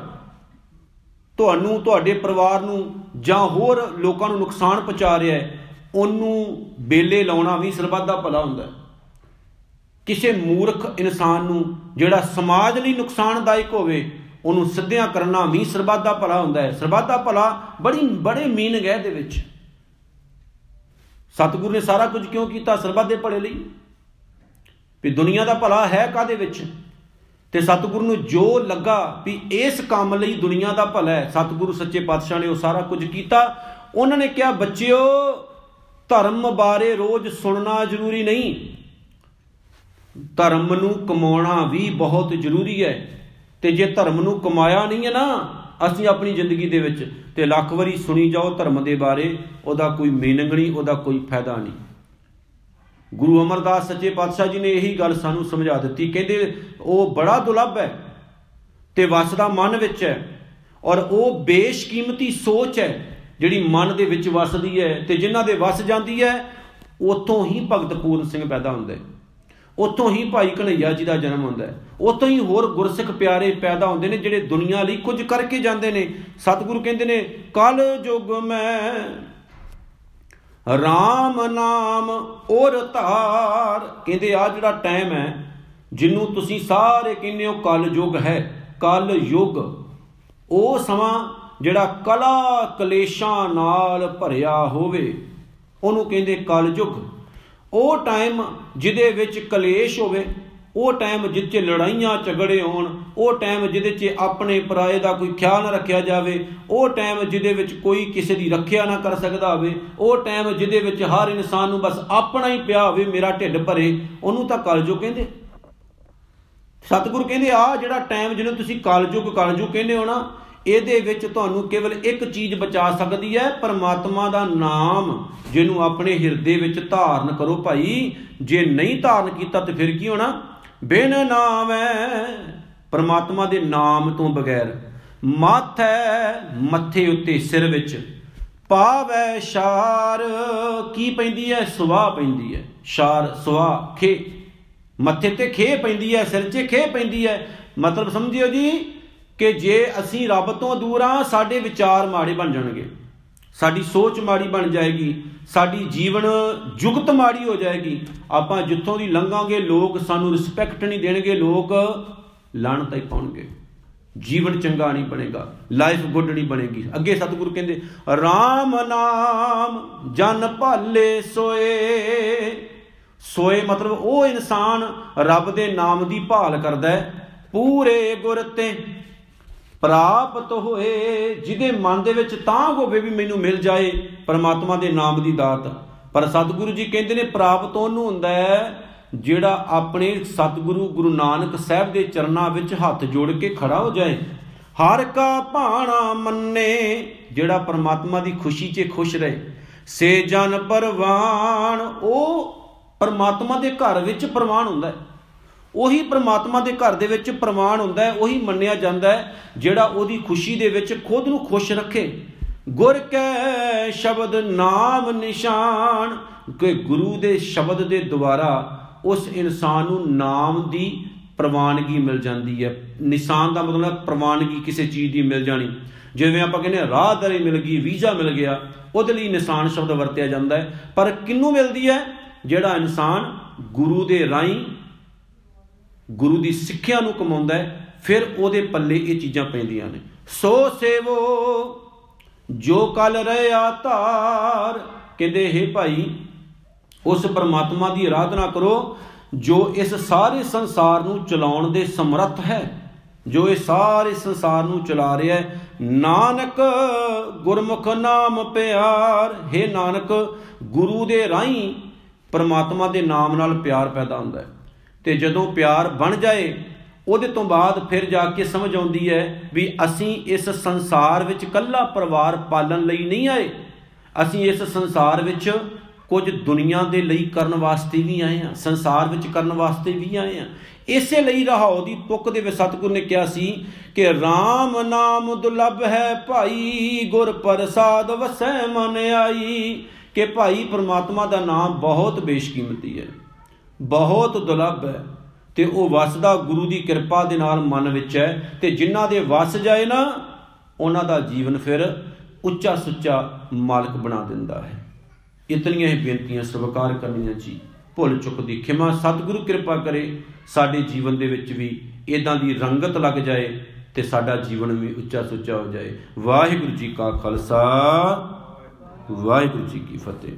ਤੁਹਾਨੂੰ, ਤੁਹਾਡੇ ਪਰਿਵਾਰ ਨੂੰ ਜਾਂ ਹੋਰ ਲੋਕਾਂ ਨੂੰ ਨੁਕਸਾਨ ਪਹੁੰਚਾ ਰਿਹਾ ਹੈ, ਉਹਨੂੰ ਬੇਲੇ ਲਾਉਣਾ ਵੀ ਸਰਬੱਤ ਦਾ ਭਲਾ ਹੁੰਦਾ ਹੈ। ਕਿਸੇ ਮੂਰਖ ਇਨਸਾਨ ਨੂੰ ਜਿਹੜਾ ਸਮਾਜ ਲਈ ਨੁਕਸਾਨਦਾਇਕ ਹੋਵੇ, ਉਹਨੂੰ ਸਿੱਧਿਆਂ ਕਰਨਾ ਵੀ ਸਰਬੱਤ ਦਾ ਭਲਾ ਹੁੰਦਾ ਹੈ। ਸਰਬੱਤ ਦਾ ਭਲਾ ਬੜੀ, ਬੜੇ ਮੀਨਿੰਗ ਹੈ ਇਹਦੇ ਵਿੱਚ। ਸਤਿਗੁਰੂ ਨੇ ਸਾਰਾ ਕੁਝ ਕਿਉਂ ਕੀਤਾ ਸਰਬੱਤ ਦੇ ਭਲੇ ਲਈ? ਵੀ ਦੁਨੀਆ ਦਾ ਭਲਾ ਹੈ ਕਾਦੇ ਵਿੱਚ? ਤੇ ਸਤਿਗੁਰੂ ਨੂੰ ਜੋ ਲੱਗਾ ਵੀ ਇਸ ਕੰਮ ਲਈ ਦੁਨੀਆ ਦਾ ਭਲਾ ਹੈ, ਸਤਿਗੁਰੂ, ਸੱਚੇ ਪਾਤਸ਼ਾਹ ਨੇ ਉਹ ਸਾਰਾ ਕੁਝ ਕੀਤਾ। ਉਹਨਾਂ ਨੇ ਕਿਹਾ, ਬੱਚਿਓ, ਧਰਮ ਬਾਰੇ ਰੋਜ਼ ਸੁਣਨਾ ਜ਼ਰੂਰੀ ਨਹੀਂ। ਧਰਮ ਨੂੰ ਕਮਾਉਣਾ ਵੀ ਬਹੁਤ ਜ਼ਰੂਰੀ ਹੈ। ਤੇ ਜੇ ਧਰਮ ਨੂੰ ਕਮਾਇਆ ਨਹੀਂ ਹੈ ਨਾ, ਅਸੀਂ ਆਪਣੀ ਜ਼ਿੰਦਗੀ ਦੇ ਵਿੱਚ ਤੇ ਲੱਖ ਵਾਰੀ ਸੁਣੀ ਜਾਓ ਧਰਮ ਦੇ ਬਾਰੇ, ਉਹਦਾ ਕੋਈ ਮੀਨਿੰਗ ਨਹੀਂ, ਉਹਦਾ ਕੋਈ ਫਾਇਦਾ ਨਹੀਂ। ਗੁਰੂ ਅਮਰਦਾਸ ਸੱਚੇ ਪਾਤਸ਼ਾਹ ਜੀ ਨੇ ਇਹੀ ਗੱਲ ਸਾਨੂੰ ਸਮਝਾ ਦਿੱਤੀ। ਕਹਿੰਦੇ, ਉਹ ਬੜਾ ਦੁਲੱਭ ਹੈ ਤੇ ਵਸਦਾ ਮਨ ਵਿੱਚ ਹੈ ਔਰ ਉਹ ਬੇਸ਼ਕੀਮਤੀ ਸੋਚ ਹੈ ਜਿਹੜੀ ਮਨ ਦੇ ਵਿੱਚ ਵਸਦੀ ਹੈ ਤੇ ਜਿਨ੍ਹਾਂ ਦੇ ਵਸ ਜਾਂਦੀ ਹੈ ਉਤੋਂ ਹੀ ਭਗਤ ਪੂਰਨ ਸਿੰਘ ਪੈਦਾ ਹੁੰਦੇ ਉੱਥੋਂ ਹੀ ਭਾਈ ਕਨਈਆ ਜੀ ਦਾ ਜਨਮ ਹੁੰਦਾ ਹੈ। ਉੱਥੋਂ ਹੀ ਹੋਰ ਗੁਰਸਿੱਖ ਪਿਆਰੇ ਪੈਦਾ ਹੁੰਦੇ ਨੇ ਜਿਹੜੇ ਦੁਨੀਆ ਲਈ ਕੁਝ ਕਰਕੇ ਜਾਂਦੇ ਨੇ। ਸਤਿਗੁਰੂ ਕਹਿੰਦੇ ਨੇ ਕਲ ਯੁਗ ਮੈਂ RAM ਨਾਮ ਔਰ ਧਾਰ। ਕਹਿੰਦੇ ਆ ਜਿਹੜਾ ਟਾਈਮ ਹੈ ਜਿਹਨੂੰ ਤੁਸੀਂ ਸਾਰੇ ਕਹਿੰਦੇ ਹੋ ਕਲ ਯੁਗ ਹੈ, ਕਲ ਯੁਗ। ਉਹ ਸਮਾਂ ਜਿਹੜਾ ਕਲਾ ਕਲੇਸ਼ਾਂ ਨਾਲ ਭਰਿਆ ਹੋਵੇ, ਉਹਨੂੰ ਕਹਿੰਦੇ ਕਲ ਯੁਗ। ਉਹ ਟਾਈਮ ਜਿਹਦੇ ਵਿੱਚ ਕਲੇਸ਼ ਹੋਵੇ ਉਹ ਟਾਈਮ ਜਿੱਥੇ ਲੜਾਈਆਂ ਝਗੜੇ ਹੋਣ, ਉਹ ਟਾਈਮ ਜਿਹਦੇ 'ਚ ਆਪਣੇ ਪਰਾਏ ਦਾ ਕੋਈ ਖਿਆਲ ਨਾ ਰੱਖਿਆ ਜਾਵੇ, ਉਹ ਟਾਈਮ ਜਿਹਦੇ ਵਿੱਚ ਕੋਈ ਕਿਸੇ ਦੀ ਰੱਖਿਆ ਨਾ ਕਰ ਸਕਦਾ ਹੋਵੇ, ਉਹ ਟਾਈਮ ਜਿਹਦੇ ਵਿੱਚ ਹਰ ਇਨਸਾਨ ਨੂੰ ਬਸ ਆਪਣਾ ਹੀ ਪਿਆ ਹੋਵੇ, ਮੇਰਾ ਢਿੱਡ ਭਰੇ, ਉਹਨੂੰ ਤਾਂ ਕਲਯੁਗ ਕਹਿੰਦੇ। ਸਤਿਗੁਰੂ ਕਹਿੰਦੇ, ਆ ਜਿਹੜਾ ਟਾਈਮ ਜਿਹਨੂੰ ਤੁਸੀਂ ਕਲਯੁਗ ਕਲਯੁਗ ਕਹਿੰਦੇ ਹੋ ਨਾ, ਇਹਦੇ ਵਿੱਚ ਤੁਹਾਨੂੰ ਕੇਵਲ ਇੱਕ ਚੀਜ਼ ਬਚਾ ਸਕਦੀ ਹੈ, ਪਰਮਾਤਮਾ ਦਾ ਨਾਮ, ਜਿਹਨੂੰ ਆਪਣੇ ਹਿਰਦੇ ਵਿੱਚ ਧਾਰਨ ਕਰੋ ਭਾਈ। ਜੇ ਨਹੀਂ ਧਾਰਨ ਕੀਤਾ ਤੇ ਫਿਰ ਕੀ ਹੋਣਾ? ਬਿਨ ਨਾਮੈ ਪਰਮਾਤਮਾ ਦੇ ਨਾਮ ਤੋਂ ਬਗੈਰ ਮਾਥੈ ਮੱਥੇ ਉੱਤੇ ਸਿਰ ਵਿੱਚ ਪਾਵੈ ਸ਼ਾਰ। ਕੀ ਪੈਂਦੀ ਹੈ ਸੁਆਹ ਪੈਂਦੀ ਹੈ ਸ਼ਾਰ, ਸੁਆਹ, ਖੇ। ਮੱਥੇ ਤੇ ਖੇ ਪੈਂਦੀ ਹੈ ਸਿਰ 'ਚ ਖੇ ਪੈਂਦੀ ਹੈ ਮਤਲਬ ਸਮਝਿਓ ਜੀ ਕਿ ਜੇ ਅਸੀਂ ਰੱਬ ਤੋਂ ਦੂਰ ਆ, ਸਾਡੇ ਵਿਚਾਰ ਮਾੜੇ ਬਣ ਜਾਣਗੇ। ਸਾਡੀ ਸੋਚ ਮਾੜੀ ਬਣ ਜਾਏਗੀ, ਸਾਡੀ ਜੀਵਨ ਜੁਗਤ ਮਾੜੀ ਹੋ ਜਾਏਗੀ। ਆਪਾਂ ਜਿੱਥੋਂ ਦੀ ਲੰਘਾਂਗੇ, ਲੋਕ ਸਾਨੂੰ ਰਿਸਪੈਕਟ ਨਹੀਂ ਦੇਣਗੇ, ਲੋਕ ਲਾਣਤ ਹੀ ਪਾਉਣਗੇ। ਜੀਵਨ ਚੰਗਾ ਨਹੀਂ ਬਣੇਗਾ ਲਾਈਫ ਗੁੱਡ ਨਹੀਂ ਬਣੇਗੀ। ਅੱਗੇ ਸਤਿਗੁਰੂ ਕਹਿੰਦੇ RAM ਨਾਮ ਜਨ ਭਾਲੇ ਸੋਏ। ਸੋਏ ਮਤਲਬ ਉਹ ਇਨਸਾਨ ਰੱਬ ਦੇ ਨਾਮ ਦੀ ਭਾਲ ਕਰਦਾ ਹੈ, ਪੂਰੇ ਗੁਰ ਤੇ ਪ੍ਰਾਪਤ ਹੋਏ, ਜਿਹਦੇ ਮਨ ਦੇ ਵਿੱਚ ਤਾਂ ਹੋਵੇ ਵੀ ਮੈਨੂੰ ਮਿਲ ਜਾਏ, ਪਰਮਾਤਮਾ ਦੇ ਨਾਮ ਦੀ ਦਾਤ। ਪਰ ਸਤਿਗੁਰੂ ਜੀ ਕਹਿੰਦੇ ਨੇ, ਪ੍ਰਾਪਤ ਉਹਨੂੰ ਹੁੰਦਾ ਹੈ, ਜਿਹੜਾ ਆਪਣੇ ਸਤਿਗੁਰੂ ਗੁਰੂ ਨਾਨਕ ਸਾਹਿਬ ਦੇ ਚਰਨਾਂ ਵਿੱਚ ਹੱਥ ਜੋੜ ਕੇ ਖੜਾ ਹੋ ਜਾਏ। ਹਰ ਕਾ ਭਾਣਾ ਮੰਨੇ, ਜਿਹੜਾ ਪਰਮਾਤਮਾ ਦੀ ਖੁਸ਼ੀ 'ਚ ਖੁਸ਼ ਰਹੇ। ਸੇ ਜਨ ਪਰਵਾਨ, ਉਹ ਪਰਮਾਤਮਾ ਦੇ ਘਰ ਵਿੱਚ ਪ੍ਰਵਾਨ ਹੁੰਦਾ ਹੈ। ਉਹੀ ਪ੍ਰਮਾਤਮਾ ਦੇ ਘਰ ਦੇ ਵਿੱਚ ਪ੍ਰਮਾਣ ਹੁੰਦਾ ਹੈ, ਉਹੀ ਮੰਨਿਆ ਜਾਂਦਾ ਹੈ, ਜਿਹੜਾ ਉਹਦੀ ਖੁਸ਼ੀ ਦੇ ਵਿੱਚ ਖੁਦ ਨੂੰ ਖੁਸ਼ ਰੱਖੇ। ਗੁਰ ਕੈ ਸ਼ਬਦ ਨਾਮ ਨਿਸ਼ਾਨ, ਕਿ ਗੁਰੂ ਦੇ ਸ਼ਬਦ ਦੇ ਦੁਆਰਾ ਉਸ ਇਨਸਾਨ ਨੂੰ ਨਾਮ ਦੀ ਪ੍ਰਵਾਨਗੀ ਮਿਲ ਜਾਂਦੀ ਹੈ। ਨਿਸ਼ਾਨ ਦਾ ਮਤਲਬ ਹੈ ਪ੍ਰਵਾਨਗੀ ਕਿਸੇ ਚੀਜ਼ ਦੀ ਮਿਲ ਜਾਣੀ। ਜਿਵੇਂ ਆਪਾਂ ਕਹਿੰਦੇ ਰਾਹਦਾਰੀ ਮਿਲ ਗਈ, ਵੀਜ਼ਾ ਮਿਲ ਗਿਆ, ਉਹਦੇ ਲਈ ਨਿਸ਼ਾਨ ਸ਼ਬਦ ਵਰਤਿਆ ਜਾਂਦਾ ਹੈ। ਪਰ ਕਿੰਨੂੰ ਮਿਲਦੀ ਹੈ? ਜਿਹੜਾ ਇਨਸਾਨ ਗੁਰੂ ਦੇ ਰਾਹੀਂ ਗੁਰੂ ਦੀ ਸਿੱਖਿਆ ਨੂੰ ਕਮਾਉਂਦਾ ਹੈ, ਫਿਰ ਉਹਦੇ ਪੱਲੇ ਇਹ ਚੀਜ਼ਾਂ ਪੈਂਦੀਆਂ ਨੇ। ਸੋ ਸੇਵੋ, ਜੋ ਕਲ ਰਿਆ ਧਾਰ, ਕਹਿੰਦੇ, ਹੈ ਭਾਈ, ਉਸ ਪਰਮਾਤਮਾ ਦੀ ਆਰਾਧਨਾ ਕਰੋ, ਜੋ ਇਸ ਸਾਰੇ ਸੰਸਾਰ ਨੂੰ ਚਲਾਉਣ ਦੇ ਸਮਰੱਥ ਹੈ। ਜੋ ਇਹ ਸਾਰੇ ਸੰਸਾਰ ਨੂੰ ਚਲਾ ਰਿਹਾ ਹੈ, ਨਾਨਕ ਗੁਰਮੁਖ ਨਾਮ ਪਿਆਰ। ਹੈ ਨਾਨਕ, ਗੁਰੂ ਦੇ ਰਾਹੀਂ ਪਰਮਾਤਮਾ ਦੇ ਨਾਮ ਨਾਲ ਪਿਆਰ ਪੈਦਾ ਹੁੰਦਾ ਹੈ। ਤੇ ਜਦੋਂ ਪਿਆਰ ਬਣ ਜਾਏ, ਉਹਦੇ ਤੋਂ ਬਾਅਦ ਫਿਰ ਜਾ ਕੇ ਸਮਝ ਆਉਂਦੀ ਹੈ ਵੀ ਅਸੀਂ ਇਸ ਸੰਸਾਰ ਵਿੱਚ ਕੱਲਾ ਪਰਿਵਾਰ ਪਾਲਣ ਲਈ ਨਹੀਂ ਆਏ। ਅਸੀਂ ਇਸ ਸੰਸਾਰ ਵਿੱਚ ਕੁਝ ਦੁਨੀਆ ਦੇ ਲਈ ਕਰਨ ਵਾਸਤੇ ਵੀ ਆਏ ਆ ਸੰਸਾਰ ਵਿੱਚ ਕਰਨ ਵਾਸਤੇ ਵੀ ਆਏ ਆ ਇਸੇ ਲਈ ਰਹਾਉ ਦੀ ਤੁਕ ਦੇ ਵਿੱਚ ਸਤਿਗੁਰ ਨੇ ਕਿਹਾ ਸੀ ਕਿ RAM ਨਾਮ ਦੁਲਭ ਹੈ, ਭਾਈ ਗੁਰ ਪ੍ਰਸਾਦ ਵਸੈ ਮਨ ਆਈ, ਕਿ ਭਾਈ ਪ੍ਰਮਾਤਮਾ ਦਾ ਨਾਮ ਬਹੁਤ ਬੇਸ਼ਕੀਮਤੀ ਹੈ। ਬਹੁਤ ਦੁਲਭ ਹੈ ਤੇ ਉਹ ਵਸਦਾ ਗੁਰੂ ਦੀ ਕਿਰਪਾ ਦੇ ਨਾਲ ਮਨ ਵਿੱਚ ਹੈ ਤੇ ਜਿਨ੍ਹਾਂ ਦੇ ਵਸ ਜਾਏ ਨਾ, ਉਹਨਾਂ ਦਾ ਜੀਵਨ ਫਿਰ ਉੱਚਾ ਸੁੱਚਾ ਮਾਲਕ ਬਣਾ ਦਿੰਦਾ ਹੈ। ਇਤਨੀਆਂ ਹੀ ਬੇਨਤੀਆਂ ਸਵੀਕਾਰ ਕਰਨੀਆਂ ਜੀ। ਭੁੱਲ ਚੁੱਕ ਦੀ ਖਿਮਾ, ਸਤਿਗੁਰੂ ਕਿਰਪਾ ਕਰੇ ਸਾਡੇ ਜੀਵਨ ਦੇ ਵਿੱਚ ਵੀ ਇਦਾਂ ਦੀ ਰੰਗਤ ਲੱਗ ਜਾਏ ਤੇ ਸਾਡਾ ਜੀਵਨ ਵੀ ਉੱਚਾ ਸੁੱਚਾ ਹੋ ਜਾਏ। ਵਾਹਿਗੁਰੂ ਜੀ ਕਾ ਖਾਲਸਾ, ਵਾਹਿਗੁਰੂ ਜੀ ਕੀ ਫਤਿਹ।